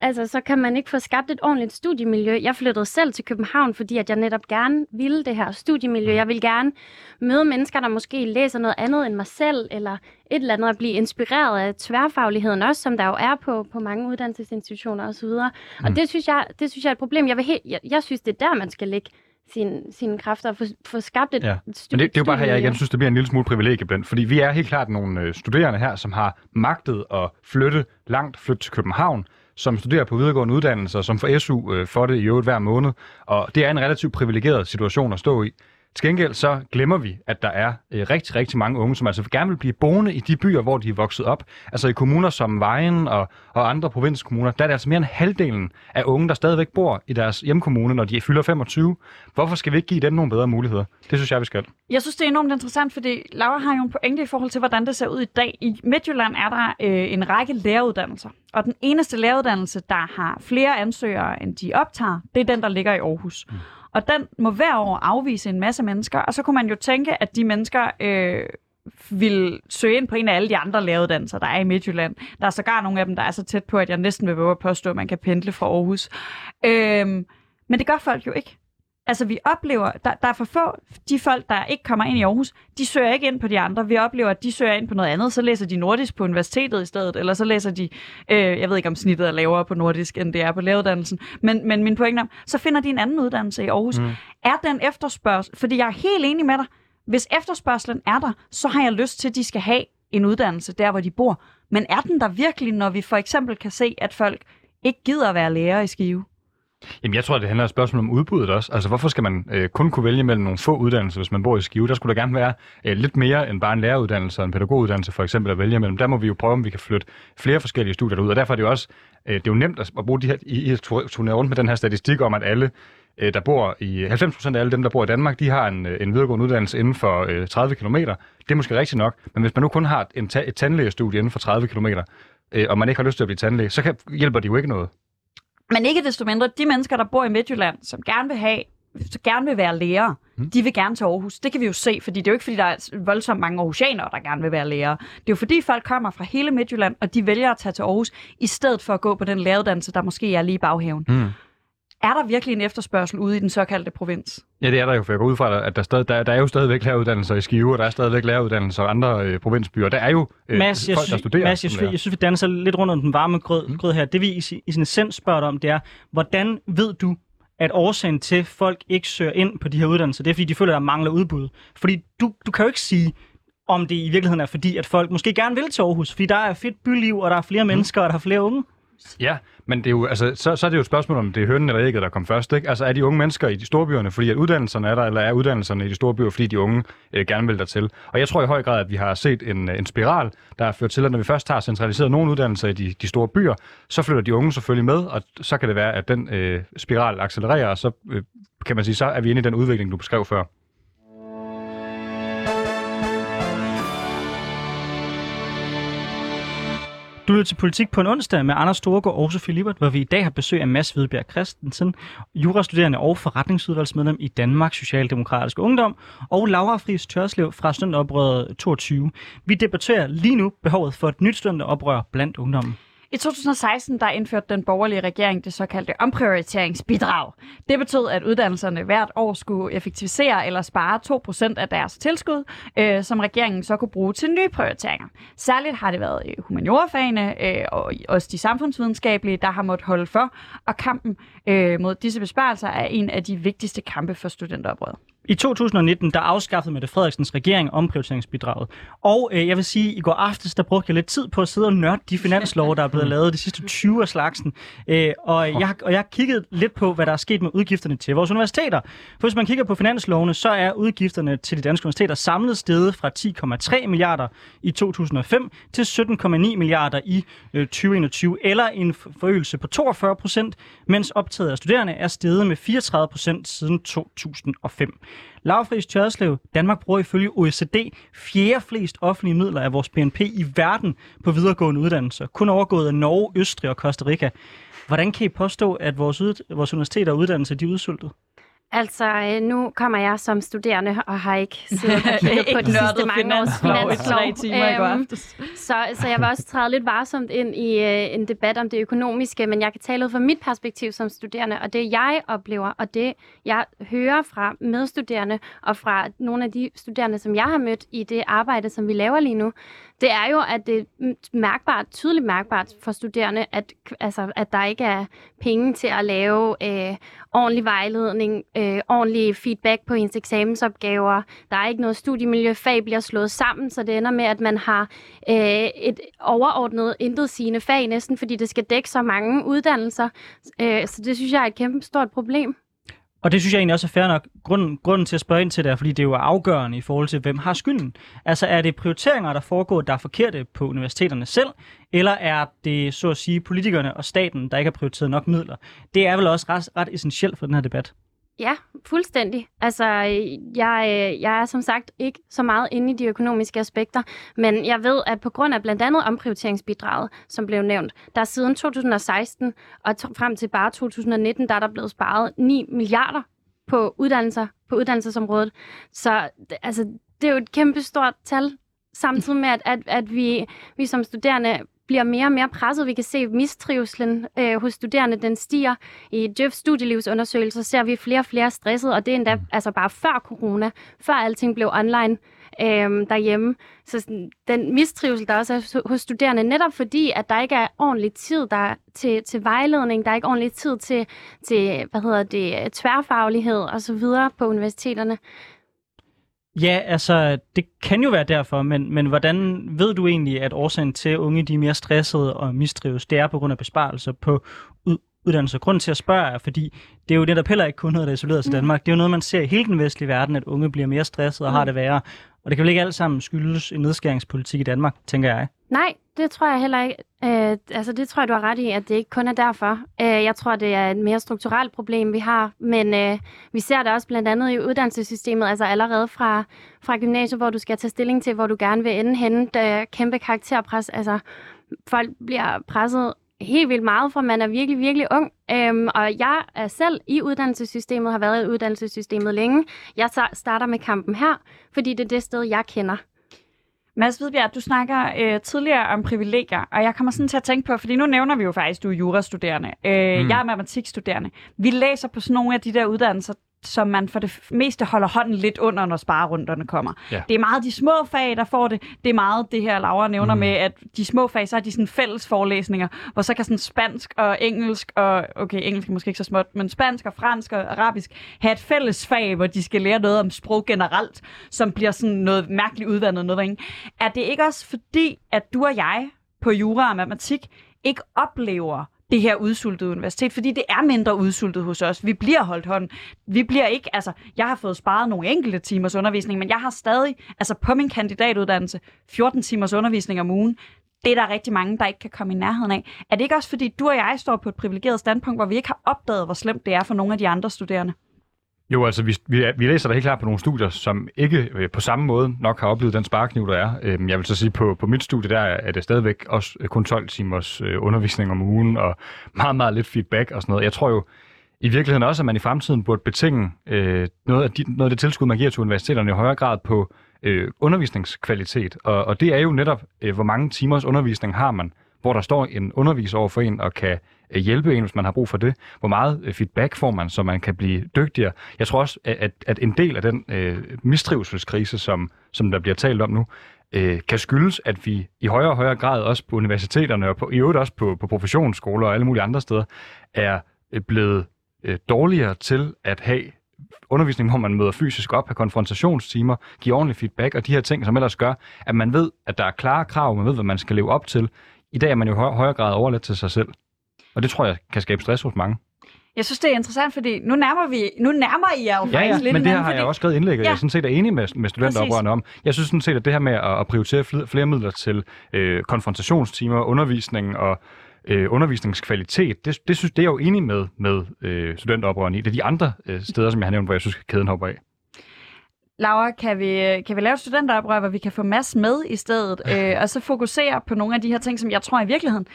altså, så kan man ikke få skabt et ordentligt studiemiljø. Jeg flyttede selv til København, fordi at jeg netop gerne ville det her studiemiljø. Jeg vil gerne møde mennesker, der måske læser noget andet end mig selv, eller et eller andet, at blive inspireret af tværfagligheden også, som der jo er på, på mange uddannelsesinstitutioner osv. Og Mm. det synes, jeg, det synes jeg er et problem. Jeg, vil helt, jeg, jeg synes, det er der, man skal lægge sine, sine kræfter og få, få skabt et Ja. ja. Men det, det er jo bare her, jeg igen synes, det bliver en lille smule privilegieblandt. Fordi vi er helt klart nogle øh, studerende her, som har magtet at flytte langt, flytte til København, som studerer på videregående uddannelser, som får SU øh, for det i øvrigt hver måned. Og det er en relativt privilegeret situation at stå i. Til gengæld så glemmer vi, at der er øh, rigtig, rigtig mange unge, som altså gerne vil blive boende i de byer, hvor de er vokset op. Altså i kommuner som Vejen og, og andre provinskommuner, der er det altså mere end halvdelen af unge, der stadigvæk bor i deres hjemkommune, når de fylder 25. Hvorfor skal vi ikke give dem nogle bedre muligheder? Det synes jeg, vi skal. Jeg synes, det er enormt interessant, fordi Laura har jo en pointe i forhold til, hvordan det ser ud i dag. I Midtjylland er der øh, en række læreruddannelser, og den eneste læreruddannelse, der har flere ansøgere, end de optager, det er den, der ligger i Aarhus. Mm. Og den må hver år afvise en masse mennesker, og så kunne man jo tænke, at de mennesker øh, vil søge ind på en af alle de andre læreruddannelser, der er i Midtjylland. Der er sågar nogle af dem, der er så tæt på, at jeg næsten vil våge at påstå, at man kan pendle fra Aarhus. Øhm, men det gør folk jo ikke. Altså, vi oplever, der, der er for få, de folk, der ikke kommer ind i Aarhus, de søger ikke ind på de andre. Vi oplever, at de søger ind på noget andet, så læser de nordisk på universitetet i stedet, eller så læser de, øh, jeg ved ikke om snittet er lavere på nordisk, end det er på læreruddannelsen, men, men min pointe er, så finder de en anden uddannelse i Aarhus. Mm. Er den efterspørgsel, fordi jeg er helt enig med dig, hvis efterspørgselen er der, så har jeg lyst til, at de skal have en uddannelse der, hvor de bor. Men er den der virkelig, når vi for eksempel kan se, at folk ikke gider at være lærer i Skive? Jamen, jeg tror, det handler om spørgsmål om udbuddet også. Altså, hvorfor skal man øh, kun kunne vælge mellem nogle få uddannelser, hvis man bor i Skive? Der skulle der gerne være øh, lidt mere end bare en læreruddannelse og en pædagoguddannelse, for eksempel, at vælge mellem. Der må vi jo prøve, om vi kan flytte flere forskellige studier ud. Og derfor er det jo også øh, det er jo nemt at, bruge de her, I, I turnere rundt med den her statistik om, at alle øh, der bor i 90% af alle dem, der bor i Danmark, de har en, øh, en videregående uddannelse inden for øh, 30 km. Det er måske rigtigt nok, men hvis man nu kun har en ta- et tandlægestudie inden for 30 km, øh, og man ikke har lyst til at blive tandlæge, så kan, hjælper det jo ikke noget. Men ikke desto mindre, de mennesker, der bor i Midtjylland, som gerne vil have så gerne vil være lærer, mm. de vil gerne til Aarhus. Det kan vi jo se, fordi det er jo ikke, fordi der er voldsomt mange aarhusianere, der gerne vil være lærer. Det er jo fordi, folk kommer fra hele Midtjylland, og de vælger at tage til Aarhus, i stedet for at gå på den læreruddannelse, der måske er lige i baghaven. Mm. Er der virkelig en efterspørgsel ude i den såkaldte provins? Ja, det er der jo, for jeg går ud fra, at der, stadig, der, der er jo stadigvæk læreruddannelser i Skive, og der er stadigvæk læreruddannelser i andre øh, provinsbyer. Der er jo øh, Mads, jeg, folk, der synes, studerer. Mads, jeg, synes, jeg synes, vi danser lidt rundt om den varme grød, Mm. grød her. Det vi i, i sin essens spørger dig om, det er, hvordan ved du, at årsagen til, at folk ikke søger ind på de her uddannelser, det er, fordi de føler, at der mangler udbud. Fordi du, du kan jo ikke sige, om det i virkeligheden er fordi, at folk måske gerne vil til Aarhus, fordi der er fedt byliv, og der er flere mennesker, og der er flere unge. Ja, men det er jo, altså, så, så er det jo et spørgsmål, om det er hønnen eller ægget, der kom først. Ikke? Altså er de unge mennesker i de store byerne, fordi at uddannelserne er der, eller er uddannelserne i de store byer, fordi de unge øh, gerne vil dertil? Og jeg tror i høj grad, at vi har set en, øh, en spiral, der har ført til, at når vi først har centraliseret nogle uddannelser i de, de store byer, så flytter de unge selvfølgelig med, og så kan det være, at den øh, spiral accelererer, og så øh, kan man sige, så er vi inde i den udvikling, du beskrev før. Du lytter til Politik på en onsdag med Anders Storgård og Sofie Libert, hvor vi i dag har besøg af Mads Hvidbjerg Christensen, jurastuderende og forretningsudvalgsmedlem i Danmarks Socialdemokratiske Ungdom, og Laura Friis Tørslev fra Studenteroprøret 22. Vi debatterer lige nu behovet for et nyt studenteroprør blandt ungdommen. I 2016 der indførte den borgerlige regering det såkaldte omprioriteringsbidrag. Det betød, at uddannelserne hvert år skulle effektivisere eller spare 2% af deres tilskud, øh, som regeringen så kunne bruge til nye prioriteringer. Særligt har det været øh, humaniorafagene øh, og også de samfundsvidenskabelige, der har måttet holde for, og kampen øh, mod disse besparelser er en af de vigtigste kampe for studenteroprøret. I 2019, der afskaffede Mette Frederiksens regering omprioriteringsbidraget. Og øh, jeg vil sige, i går aftes, der brugte jeg lidt tid på at sidde og nørde de finanslove, der er blevet lavet de sidste 20 af slagsen. Øh, og, jeg, og jeg har kigget lidt på, hvad der er sket med udgifterne til vores universiteter. For hvis man kigger på finanslovene, så er udgifterne til de danske universiteter samlet steget fra 10,3 milliarder i 2005 til 17,9 milliarder i øh, 2021, eller en for- forøgelse på 42 procent, mens optaget af studerende er steget med 34 procent siden 2005. Lavfris Friis Tørslev, Danmark bruger ifølge OECD fjerde flest offentlige midler af vores BNP i verden på videregående uddannelser. Kun overgået af Norge, Østrig og Costa Rica. Hvordan kan I påstå, at vores, ud, vores universiteter og uddannelser de er udsultet? Altså, øh, nu kommer jeg som studerende og har ikke siddet og kigget på de sidste mange års finanslov Øhm, så, så jeg vil også træde lidt varsomt ind i øh, en debat om det økonomiske, men jeg kan tale ud fra mit perspektiv som studerende, og det jeg oplever, og det jeg hører fra medstuderende og fra nogle af de studerende, som jeg har mødt i det arbejde, som vi laver lige nu, det er jo, at det er mærkbart, tydeligt mærkbart for studerende, at, altså, at der ikke er penge til at lave øh, ordentlig vejledning, øh, ordentlig feedback på ens eksamensopgaver. Der er ikke noget studiemiljøfag, bliver slået sammen, så det ender med, at man har øh, et overordnet intetsigende fag næsten, fordi det skal dække så mange uddannelser. Øh, så det synes jeg er et kæmpe stort problem. Og det synes jeg egentlig også er fair nok. Grunden, grunden til at spørge ind til det er, fordi det er jo afgørende i forhold til, hvem har skylden. Altså er det prioriteringer, der foregår, der er forkerte på universiteterne selv, eller er det så at sige politikerne og staten, der ikke har prioriteret nok midler? Det er vel også ret, ret essentielt for den her debat. Ja, fuldstændig. Altså, jeg, jeg er som sagt ikke så meget inde i de økonomiske aspekter, men jeg ved, at på grund af blandt andet omprioriteringsbidraget, som blev nævnt, der er siden 2016 og frem til bare 2019, der er der blevet sparet 9 milliarder på uddannelser, på uddannelsesområdet. Så altså, det er jo et kæmpe stort tal, samtidig med, at, at, at vi, vi som studerende bliver mere og mere presset. Vi kan se at mistrivselen øh, hos studerende, den stiger. I Djøf studielivsundersøgelser ser vi flere og flere stresset, og det er endda altså bare før corona, før alting blev online øh, derhjemme. Så sådan, den mistrivsel, der også er hos studerende, netop fordi, at der ikke er ordentlig tid der til, til vejledning, der er ikke ordentlig tid til, til hvad hedder det, tværfaglighed og så videre på universiteterne. Ja, altså, det kan jo være derfor, men, men hvordan ved du egentlig, at årsagen til, at unge de er mere stressede og mistrives, det er på grund af besparelser på ud, uddannelse. Grunden til at spørge er, fordi det er jo netop heller ikke kun noget, der er isoleret til Danmark. Det er jo noget, man ser i hele den vestlige verden, at unge bliver mere stressede og har det værre. Og det kan vel ikke alt sammen skyldes en nedskæringspolitik i Danmark, tænker jeg. Nej, det tror jeg heller ikke. Øh, altså, det tror jeg, du har ret i, at det ikke kun er derfor. Øh, jeg tror, det er et mere strukturelt problem, vi har. Men øh, vi ser det også blandt andet i uddannelsessystemet, altså allerede fra, fra gymnasiet, hvor du skal tage stilling til, hvor du gerne vil ende henne. Der er kæmpe karakterpres. Altså, folk bliver presset helt vildt meget, for man er virkelig, virkelig ung. Øhm, og jeg er selv i uddannelsessystemet, har været i uddannelsessystemet længe. Jeg starter med kampen her, fordi det er det sted, jeg kender. Mads Hvidbjerg, du snakker øh, tidligere om privilegier, og jeg kommer sådan til at tænke på, fordi nu nævner vi jo faktisk, du er jurastuderende. Øh, mm. Jeg er matematikstuderende. Vi læser på sådan nogle af de der uddannelser, som man for det meste holder hånden lidt under, når sparerunderne kommer. Ja. Det er meget de små fag, der får det. Det er meget det her, Laura nævner mm. med, at de små fag, så har de sådan fælles forelæsninger, hvor så kan sådan spansk og engelsk, og okay, engelsk er måske ikke så småt, men spansk og fransk og arabisk have et fælles fag, hvor de skal lære noget om sprog generelt, som bliver sådan noget mærkeligt udvandet noget. Ikke? Er det ikke også fordi, at du og jeg på jura og matematik ikke oplever det her udsultede universitet, fordi det er mindre udsultet hos os. Vi bliver holdt hånden. Vi bliver ikke, altså, jeg har fået sparet nogle enkelte timers undervisning, men jeg har stadig, altså på min kandidatuddannelse, 14 timers undervisning om ugen. Det er der rigtig mange, der ikke kan komme i nærheden af. Er det ikke også, fordi du og jeg står på et privilegeret standpunkt, hvor vi ikke har opdaget, hvor slemt det er for nogle af de andre studerende? Jo, altså vi, vi, vi læser da helt klart på nogle studier, som ikke øh, på samme måde nok har oplevet den sparkniv, der er. Øhm, jeg vil så sige, på, på mit studie, der er det stadigvæk også øh, kun 12 timers øh, undervisning om ugen, og meget, meget lidt feedback og sådan noget. Jeg tror jo i virkeligheden også, at man i fremtiden burde betinge øh, noget, af de, noget af det tilskud, man giver til universiteterne i højere grad på øh, undervisningskvalitet. Og, og det er jo netop, øh, hvor mange timers undervisning har man, hvor der står en underviser over for en og kan Øh, hjælpe en, hvis man har brug for det. Hvor meget øh, feedback får man, så man kan blive dygtigere. Jeg tror også, at, at en del af den øh, mistrivselskrise, som, som der bliver talt om nu, øh, kan skyldes, at vi i højere og højere grad også på universiteterne og på, i øvrigt også på, på professionsskoler og alle mulige andre steder, er øh, blevet øh, dårligere til at have undervisning, hvor man møder fysisk op, har konfrontationstimer, giver ordentlig feedback og de her ting, som ellers gør, at man ved, at der er klare krav, man ved, hvad man skal leve op til. I dag er man jo i højere grad overladt til sig selv. Og det tror jeg kan skabe stress hos mange. Jeg synes, det er interessant, fordi nu nærmer, vi, nu nærmer I jer jo Ja, ja, faktisk lidt men det her hinanden, har jeg fordi- også skrevet indlæg, og Ja. jeg er sådan set er enig med, med studenteroprørerne om. Jeg synes sådan set, at det her med at, at prioritere flere, midler til øh, konfrontationstimer, undervisning og øh, undervisningskvalitet, det, det, synes, det er jeg jo enig med, med øh, studenteroprørerne i. Det er de andre øh, steder, som jeg har nævnt, hvor jeg synes, at kæden hopper af. Laura, kan vi, kan vi lave et studenteroprør, hvor vi kan få Mads med i stedet, øh, og så fokusere på nogle af de her ting, som jeg tror i virkeligheden,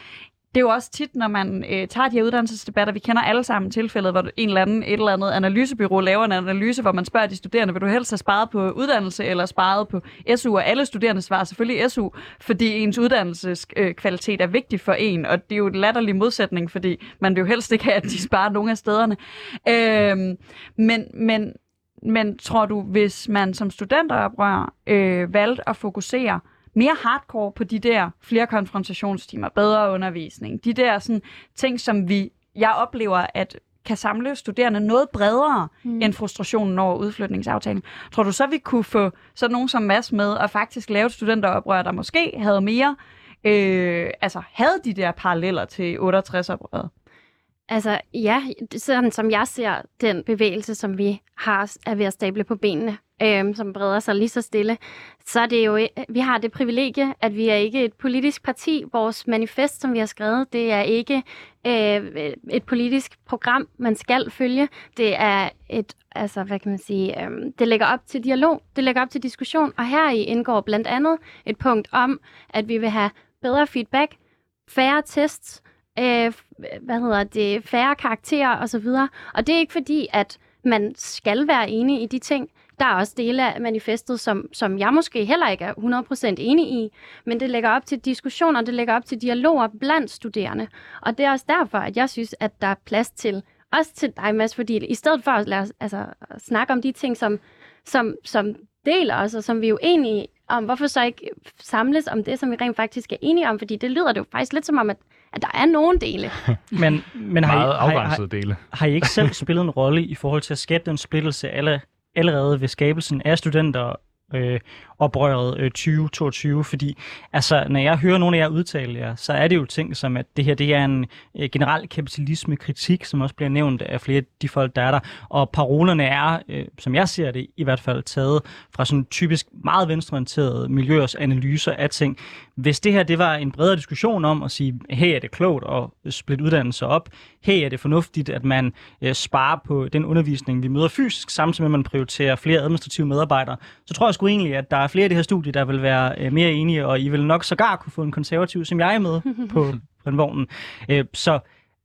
det er jo også tit, når man øh, tager de her uddannelsesdebatter, vi kender alle sammen tilfældet, hvor en eller anden, et eller andet analysebyrå laver en analyse, hvor man spørger de studerende, vil du helst have sparet på uddannelse eller sparet på SU, og alle studerende svarer selvfølgelig SU, fordi ens uddannelseskvalitet øh, er vigtig for en, og det er jo en latterlig modsætning, fordi man vil jo helst ikke have, at de sparer nogle af stederne. Øh, men, men, men tror du, hvis man som studenteroprør øh, valgte at fokusere mere hardcore på de der flere konfrontationstimer, bedre undervisning, de der sådan, ting, som vi, jeg oplever, at kan samle studerende noget bredere mm. end frustrationen over udflytningsaftalen. Tror du så, vi kunne få sådan nogen som Mads med og faktisk lave et studenteroprør, der måske havde mere, øh, altså havde de der paralleller til 68-oprøret? Altså ja, sådan som jeg ser den bevægelse, som vi har er ved at stable på benene, øhm, som breder sig lige så stille, så er det jo, vi har det privilegie, at vi er ikke et politisk parti. Vores manifest, som vi har skrevet, det er ikke øh, et politisk program, man skal følge. Det er et, altså hvad kan man sige, øh, det lægger op til dialog, det lægger op til diskussion, og her i indgår blandt andet et punkt om, at vi vil have bedre feedback, færre tests, øh, hvad hedder det, færre karakterer osv. Og det er ikke fordi, at man skal være enig i de ting. Der er også dele af manifestet, som, som jeg måske heller ikke er 100% enig i, men det lægger op til diskussioner, det lægger op til dialoger blandt studerende. Og det er også derfor, at jeg synes, at der er plads til, også til dig, Mads, fordi i stedet for at lade os, altså, snakke om de ting, som, som, som deler os, og som vi er uenige enige om, hvorfor så ikke samles om det, som vi rent faktisk er enige om, fordi det lyder det jo faktisk lidt som om, at at der er nogle dele. men, men har, Meget I, har, afgrænsede dele. har, har I ikke selv spillet en rolle i forhold til at skabe den splittelse alle, allerede ved skabelsen af studenter øh, oprøret øh, 2022, fordi altså, når jeg hører nogle af jer udtale jer, så er det jo ting som, at det her det er en øh, generel kapitalisme-kritik, som også bliver nævnt af flere af de folk, der er der, og parolerne er, øh, som jeg ser det, i hvert fald taget fra sådan typisk meget venstreorienterede miljøers analyser af ting. Hvis det her det var en bredere diskussion om at sige, hey, er det klogt at splitte uddannelser op? Hey, er det fornuftigt, at man øh, sparer på den undervisning, vi møder fysisk, samtidig med, at man prioriterer flere administrative medarbejdere, så tror jeg sgu egentlig, at der er flere i det her studie, der vil være øh, mere enige, og I vil nok sågar kunne få en konservativ, som jeg er med på, på den vognen. Øh, så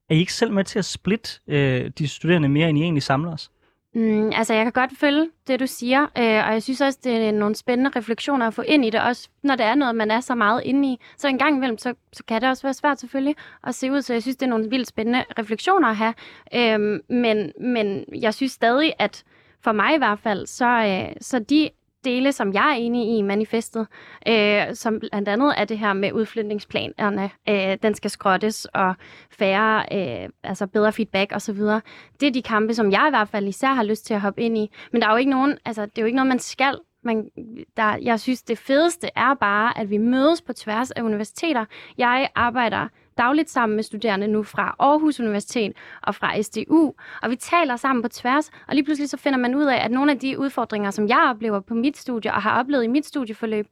er I ikke selv med til at splitte øh, de studerende mere, end I egentlig samler os? Mm, altså, jeg kan godt følge det, du siger, øh, og jeg synes også, det er nogle spændende refleksioner at få ind i det, også når det er noget, man er så meget inde i. Så en gang imellem, så, så kan det også være svært selvfølgelig at se ud, så jeg synes, det er nogle vildt spændende refleksioner at have. Øh, men, men jeg synes stadig, at for mig i hvert fald, så, øh, så de dele, som jeg er enig i i manifestet, øh, som blandt andet er det her med udflytningsplanerne. Øh, den skal skrottes og færre, øh, altså bedre feedback osv. Det er de kampe, som jeg i hvert fald især har lyst til at hoppe ind i. Men der er jo ikke nogen, altså det er jo ikke noget, man skal. Man, der, jeg synes, det fedeste er bare, at vi mødes på tværs af universiteter. Jeg arbejder dagligt sammen med studerende nu fra Aarhus Universitet og fra SDU, og vi taler sammen på tværs, og lige pludselig så finder man ud af, at nogle af de udfordringer, som jeg oplever på mit studie og har oplevet i mit studieforløb,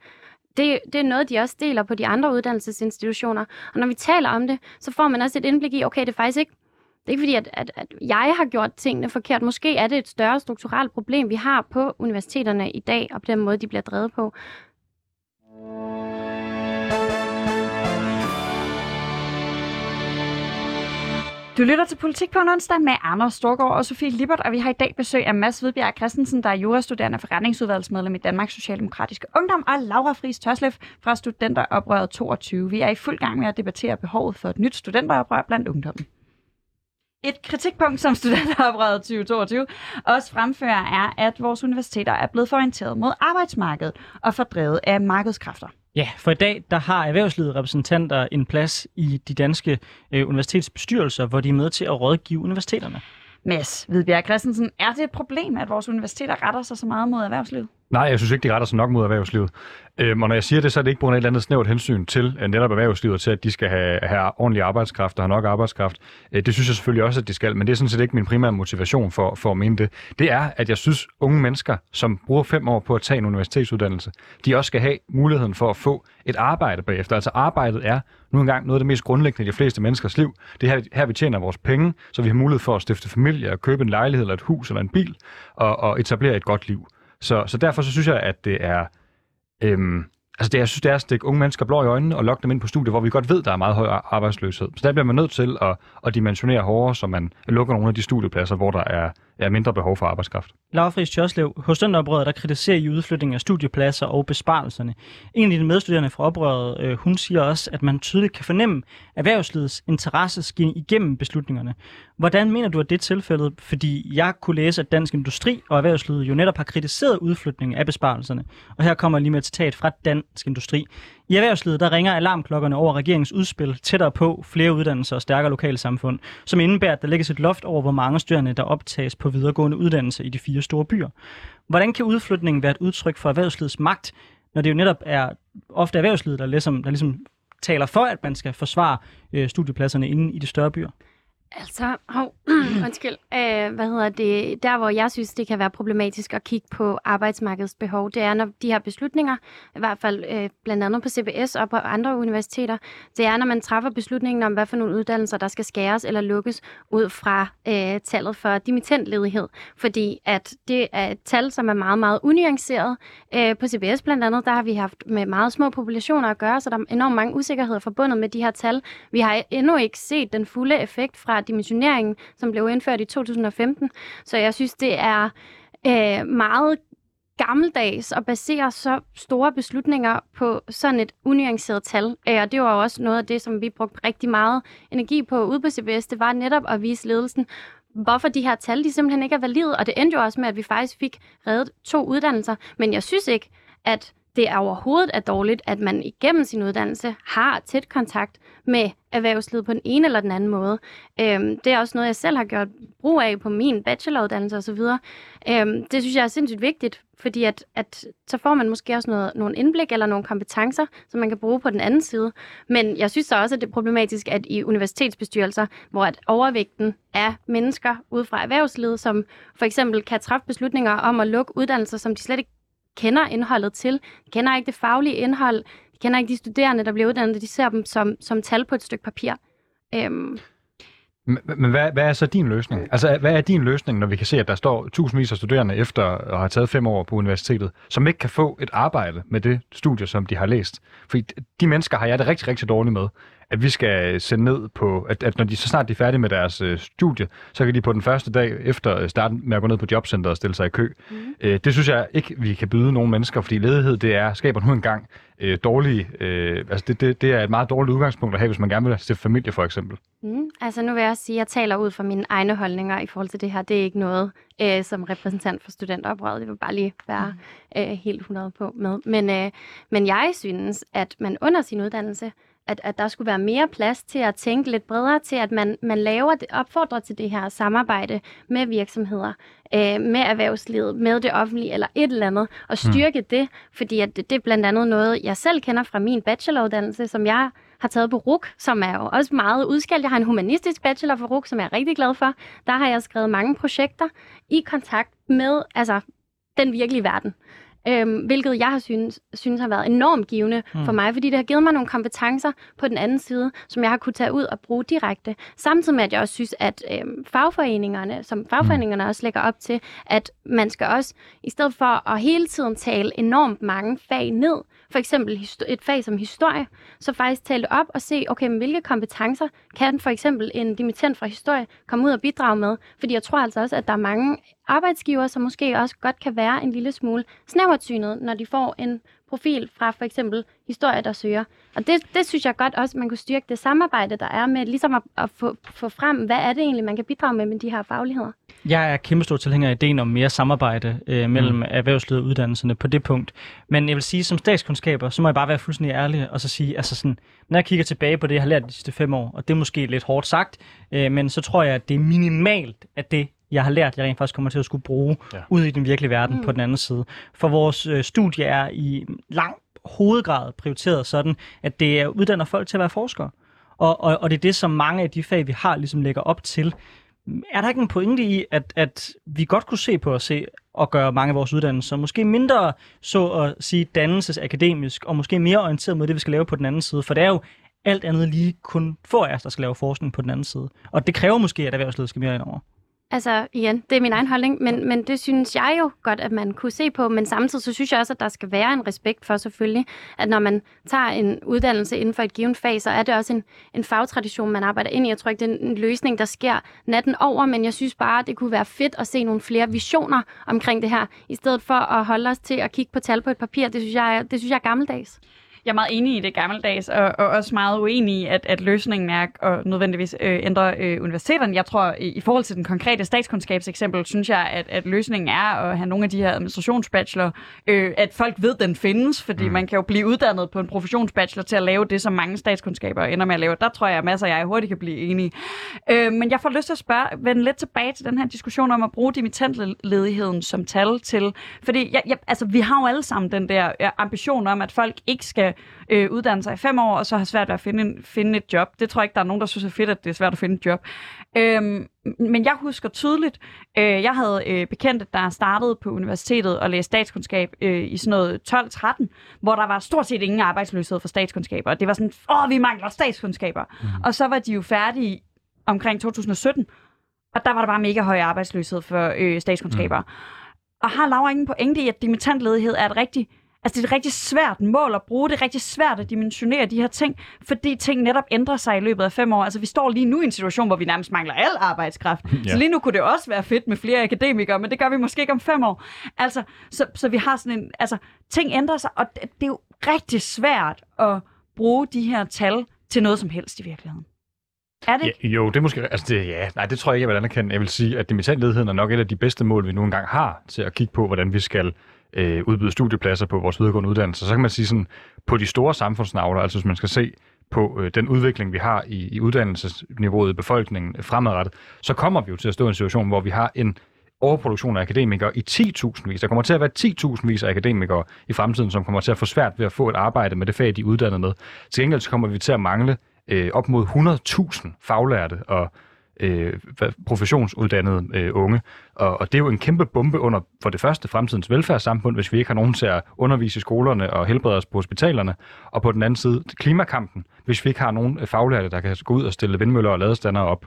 det, det er noget, de også deler på de andre uddannelsesinstitutioner. Og når vi taler om det, så får man også et indblik i, okay, det er faktisk ikke det er ikke fordi, at, at, at jeg har gjort tingene forkert. Måske er det et større strukturelt problem, vi har på universiteterne i dag, og på den måde, de bliver drevet på. Du lytter til Politik på en onsdag med Anders Storgård og Sofie Libert, og vi har i dag besøg af Mads Hvidbjerg Christensen, der er jurastuderende forretningsudvalgsmedlem i Danmarks Socialdemokratiske Ungdom, og Laura Friis Tørslev fra Studenteroprøret 22. Vi er i fuld gang med at debattere behovet for et nyt studenteroprør blandt ungdommen. Et kritikpunkt, som Studenteroprøret 2022 også fremfører, er, at vores universiteter er blevet fororienteret mod arbejdsmarkedet og fordrevet af markedskræfter. Ja, for i dag der har erhvervslivet repræsentanter en plads i de danske øh, universitetsbestyrelser, hvor de er med til at rådgive universiteterne. Mads Hvidbjerg Christensen, er det et problem, at vores universiteter retter sig så meget mod erhvervslivet? Nej, jeg synes ikke, de retter sig nok mod erhvervslivet. Øhm, og når jeg siger det, så er det ikke på grund af et eller andet snævert hensyn til øh, netop erhvervslivet, til at de skal have, have ordentlig arbejdskraft og have nok arbejdskraft. Øh, det synes jeg selvfølgelig også, at de skal, men det er sådan set ikke min primære motivation for, for at mene det. Det er, at jeg synes, unge mennesker, som bruger fem år på at tage en universitetsuddannelse, de også skal have muligheden for at få et arbejde bagefter. Altså arbejdet er nu engang noget af det mest grundlæggende i de fleste menneskers liv. Det er her, her vi tjener vores penge, så vi har mulighed for at stifte familie og købe en lejlighed eller et hus eller en bil og, og etablere et godt liv. Så, så derfor så synes jeg, at det er... Øhm, altså det, jeg synes, det er at stikke unge mennesker blå i øjnene og lokke dem ind på studiet, hvor vi godt ved, der er meget høj arbejdsløshed. Så der bliver man nødt til at, at dimensionere hårdere, så man lukker nogle af de studiepladser, hvor der er, er mindre behov for arbejdskraft. Laura Friis Tjørslev, hos den oprøret, der kritiserer I udflytning af studiepladser og besparelserne. En af de medstuderende fra oprøret, øh, hun siger også, at man tydeligt kan fornemme erhvervslivets interesse skinne igennem beslutningerne. Hvordan mener du, at det er tilfældet? Fordi jeg kunne læse, at Dansk Industri og erhvervslivet jo netop har kritiseret udflytningen af besparelserne. Og her kommer lige med et citat fra Dansk Industri. I erhvervslivet der ringer alarmklokkerne over regeringens udspil tættere på flere uddannelser og stærkere lokalsamfund, som indebærer, at der lægges et loft over, hvor mange studerende, der optages på videregående uddannelse i de fire store byer. Hvordan kan udflytningen være et udtryk for erhvervslivets magt, når det jo netop er ofte erhvervslivet, der ligesom, der ligesom taler for, at man skal forsvare øh, studiepladserne inde i de større byer? Altså, hov, undskyld. Øh, hvad hedder det? Der, hvor jeg synes, det kan være problematisk at kigge på arbejdsmarkedets behov, det er, når de her beslutninger, i hvert fald øh, blandt andet på CBS og på andre universiteter, det er, når man træffer beslutningen om, hvad for nogle uddannelser, der skal skæres eller lukkes ud fra øh, tallet for dimittentledighed. Fordi at det er et tal, som er meget, meget unuanceret. Øh, på CBS blandt andet, der har vi haft med meget små populationer at gøre, så der er enormt mange usikkerheder forbundet med de her tal. Vi har endnu ikke set den fulde effekt fra dimensioneringen, som blev indført i 2015. Så jeg synes, det er øh, meget gammeldags at basere så store beslutninger på sådan et unuanceret tal. Øh, og det var også noget af det, som vi brugte rigtig meget energi på ude på CBS. Det var netop at vise ledelsen, hvorfor de her tal de simpelthen ikke er valide. Og det endte jo også med, at vi faktisk fik reddet to uddannelser. Men jeg synes ikke, at det er overhovedet er dårligt, at man igennem sin uddannelse har tæt kontakt med erhvervslivet på den ene eller den anden måde. Øhm, det er også noget, jeg selv har gjort brug af på min bacheloruddannelse osv. Øhm, det synes jeg er sindssygt vigtigt, fordi at, at så får man måske også noget, nogle indblik eller nogle kompetencer, som man kan bruge på den anden side. Men jeg synes så også, at det er problematisk, at i universitetsbestyrelser, hvor at overvægten er mennesker ud fra erhvervslivet, som for eksempel kan træffe beslutninger om at lukke uddannelser, som de slet ikke kender indholdet til. De kender ikke det faglige indhold. De kender ikke de studerende, der bliver uddannet. De ser dem som, som tal på et stykke papir. Øhm. Men, men hvad, hvad er så din løsning? Altså, hvad er din løsning, når vi kan se, at der står tusindvis af studerende efter at have taget fem år på universitetet, som ikke kan få et arbejde med det studie, som de har læst? Fordi de mennesker har jeg det rigtig, rigtig dårligt med at vi skal sende ned på, at, at når de så snart de er færdige med deres øh, studie, så kan de på den første dag efter starten med at gå ned på jobcenteret og stille sig i kø. Mm. Øh, det synes jeg ikke, vi kan byde nogen mennesker, fordi ledighed, det er, skaber nu engang øh, dårlige, øh, altså det, det, det er et meget dårligt udgangspunkt at have, hvis man gerne vil stifte familie for eksempel. Mm. Altså nu vil jeg også sige, at jeg taler ud fra mine egne holdninger i forhold til det her. Det er ikke noget, øh, som repræsentant for studenteroprøret, det vil bare lige være mm. øh, helt 100 på med. Men, øh, men jeg synes, at man under sin uddannelse at, at der skulle være mere plads til at tænke lidt bredere til, at man, man laver det, opfordrer til det her samarbejde med virksomheder, øh, med erhvervslivet, med det offentlige eller et eller andet, og hmm. styrke mm. det, fordi at det, det er blandt andet noget, jeg selv kender fra min bacheloruddannelse, som jeg har taget på RUK, som er jo også meget udskældt. Jeg har en humanistisk bachelor for RUK, som jeg er rigtig glad for. Der har jeg skrevet mange projekter i kontakt med altså, den virkelige verden øhm, hvilket jeg har synes, synes har været enormt givende mm. for mig, fordi det har givet mig nogle kompetencer på den anden side, som jeg har kunne tage ud og bruge direkte. Samtidig med, at jeg også synes, at øhm, fagforeningerne, som fagforeningerne mm. også lægger op til, at man skal også, i stedet for at hele tiden tale enormt mange fag ned, for eksempel et fag som historie, så faktisk tale op og se, okay, men hvilke kompetencer kan for eksempel en dimittent fra historie komme ud og bidrage med? Fordi jeg tror altså også, at der er mange arbejdsgiver, som måske også godt kan være en lille smule snævertsynet, når de får en profil fra for eksempel historie, der søger. Og det, det synes jeg godt også, man kunne styrke det samarbejde, der er med ligesom at, at få, få frem, hvad er det egentlig, man kan bidrage med med de her fagligheder. Jeg er kæmpe stor tilhænger af ideen om mere samarbejde øh, mellem mm. erhvervslivet og uddannelserne på det punkt. Men jeg vil sige, som statskundskaber, så må jeg bare være fuldstændig ærlig og så sige, altså sådan, når jeg kigger tilbage på det, jeg har lært de sidste fem år, og det er måske lidt hårdt sagt, øh, men så tror jeg, at det er minimalt, at det jeg har lært, jeg rent faktisk kommer til at skulle bruge ja. ud i den virkelige verden mm. på den anden side. For vores øh, studie er i lang hovedgrad prioriteret sådan, at det uddanner folk til at være forskere. Og, og, og det er det, som mange af de fag, vi har, ligesom lægger op til. Er der ikke en pointe i, at, at vi godt kunne se på at se og gøre mange af vores uddannelser måske mindre, så at sige, dannelsesakademisk, og måske mere orienteret mod det, vi skal lave på den anden side? For det er jo alt andet lige kun få af os, der skal lave forskning på den anden side. Og det kræver måske, at erhvervslivet skal mere ind over. Altså igen, det er min egen holdning, men, men det synes jeg jo godt, at man kunne se på. Men samtidig så synes jeg også, at der skal være en respekt for selvfølgelig, at når man tager en uddannelse inden for et givet fag, så er det også en, en fagtradition, man arbejder ind i. Jeg tror ikke, det er en løsning, der sker natten over, men jeg synes bare, det kunne være fedt at se nogle flere visioner omkring det her, i stedet for at holde os til at kigge på tal på et papir. Det synes jeg, det synes jeg er gammeldags. Jeg er meget enig i det gammeldags, og, og også meget uenig i, at, at løsningen er at nødvendigvis øh, ændre øh, universiteterne. Jeg tror, i, i forhold til den konkrete statskundskabseksempel, synes jeg, at, at løsningen er at have nogle af de her administrationsbachelor, øh, at folk ved, den findes, fordi mm. man kan jo blive uddannet på en professionsbachelor til at lave det, som mange statskundskaber ender med at lave. Der tror jeg, at masser af jer hurtigt kan blive enige. Øh, men jeg får lyst til at spørge, vende lidt tilbage til den her diskussion om at bruge dimittentledigheden som tal til, fordi jeg, jeg, altså, vi har jo alle sammen den der ambition om, at folk ikke skal øh, uddanne sig i fem år, og så har svært ved at finde, en, finde et job. Det tror jeg ikke, der er nogen, der synes er fedt, at det er svært at finde et job. Øhm, men jeg husker tydeligt, øh, jeg havde øh, bekendte, der startede på universitetet og læste statskundskab øh, i sådan noget 12-13, hvor der var stort set ingen arbejdsløshed for statskundskaber. Og det var sådan, åh, vi mangler statskundskaber. Mm. Og så var de jo færdige omkring 2017, og der var der bare mega høj arbejdsløshed for øh, statskundskaber. Mm. Og har Laura ingen pointe i, at dimittentledighed er et rigtig Altså, det er et rigtig svært mål at bruge. Det er rigtig svært at dimensionere de her ting, fordi ting netop ændrer sig i løbet af fem år. Altså, vi står lige nu i en situation, hvor vi nærmest mangler al arbejdskraft. Ja. Så lige nu kunne det også være fedt med flere akademikere, men det gør vi måske ikke om fem år. Altså, så, så vi har sådan en... Altså, ting ændrer sig, og det, det er jo rigtig svært at bruge de her tal til noget som helst i virkeligheden. Er det ja, Jo, det er måske... Altså det, ja, nej, det tror jeg ikke, jeg vil anerkende. Jeg vil sige, at dimittentledigheden er nok et af de bedste mål, vi nu engang har til at kigge på, hvordan vi skal øh, udbyde studiepladser på vores videregående uddannelser, Så kan man sige sådan, på de store samfundsnavler, altså hvis man skal se på øh, den udvikling, vi har i, i uddannelsesniveauet i befolkningen fremadrettet, så kommer vi jo til at stå i en situation, hvor vi har en overproduktion af akademikere i 10.000 vis. Der kommer til at være 10.000 vis af akademikere i fremtiden, som kommer til at få svært ved at få et arbejde med det fag, de er uddannet med. Til gengæld så kommer vi til at mangle øh, op mod 100.000 faglærte og øh, professionsuddannede øh, unge. Og, og det er jo en kæmpe bombe under, for det første, fremtidens velfærdssamfund, hvis vi ikke har nogen til at undervise i skolerne og helbrede os på hospitalerne. Og på den anden side, klimakampen, hvis vi ikke har nogen øh, faglærte, der kan gå ud og stille vindmøller og ladestander op.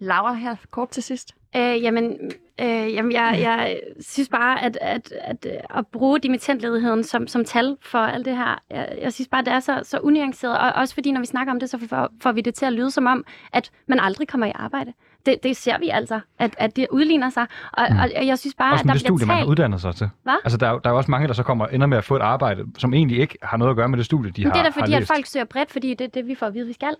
Laura her kort til sidst. Øh, jamen, øh, jamen jeg, jeg synes bare, at, at, at, at bruge dimittentledigheden som, som tal for alt det her, jeg, jeg synes bare, det er så, så unuanceret. Og også fordi, når vi snakker om det, så får, får vi det til at lyde som om, at man aldrig kommer i arbejde. Det, det ser vi altså, at, at det udligner sig. Og, mm. og jeg synes bare, også at der det studie, talt... man har uddannet sig til. Hvad? Altså, der er, der er også mange, der så kommer ender med at få et arbejde, som egentlig ikke har noget at gøre med det studie, de Men har Det er da fordi, at folk søger bredt, fordi det er det, vi får at vide, vi skal.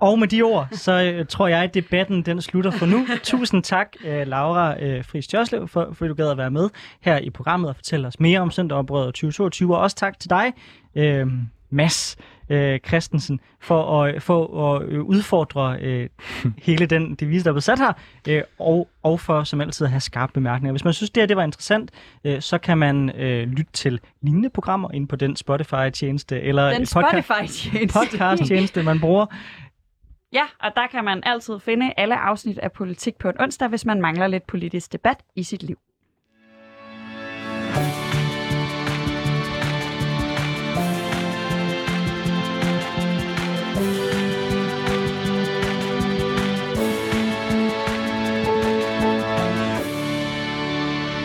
Og med de ord, så øh, tror jeg, at debatten den slutter for nu. Tusind tak, øh, Laura øh, Friis Tjørslev, for, for at du gad at være med her i programmet og fortælle os mere om Søndagoprøret 2022. Og også tak til dig, øh, Mads øh, Christensen, for at, for at udfordre øh, hele den devise, der er blevet sat her, øh, og, og for som altid at have skarpe bemærkninger. Hvis man synes, det her det var interessant, øh, så kan man øh, lytte til lignende programmer inde på den Spotify-tjeneste, eller den Spotify-tjeneste. podcast-tjeneste, man bruger. Ja, og der kan man altid finde alle afsnit af Politik på en onsdag, hvis man mangler lidt politisk debat i sit liv.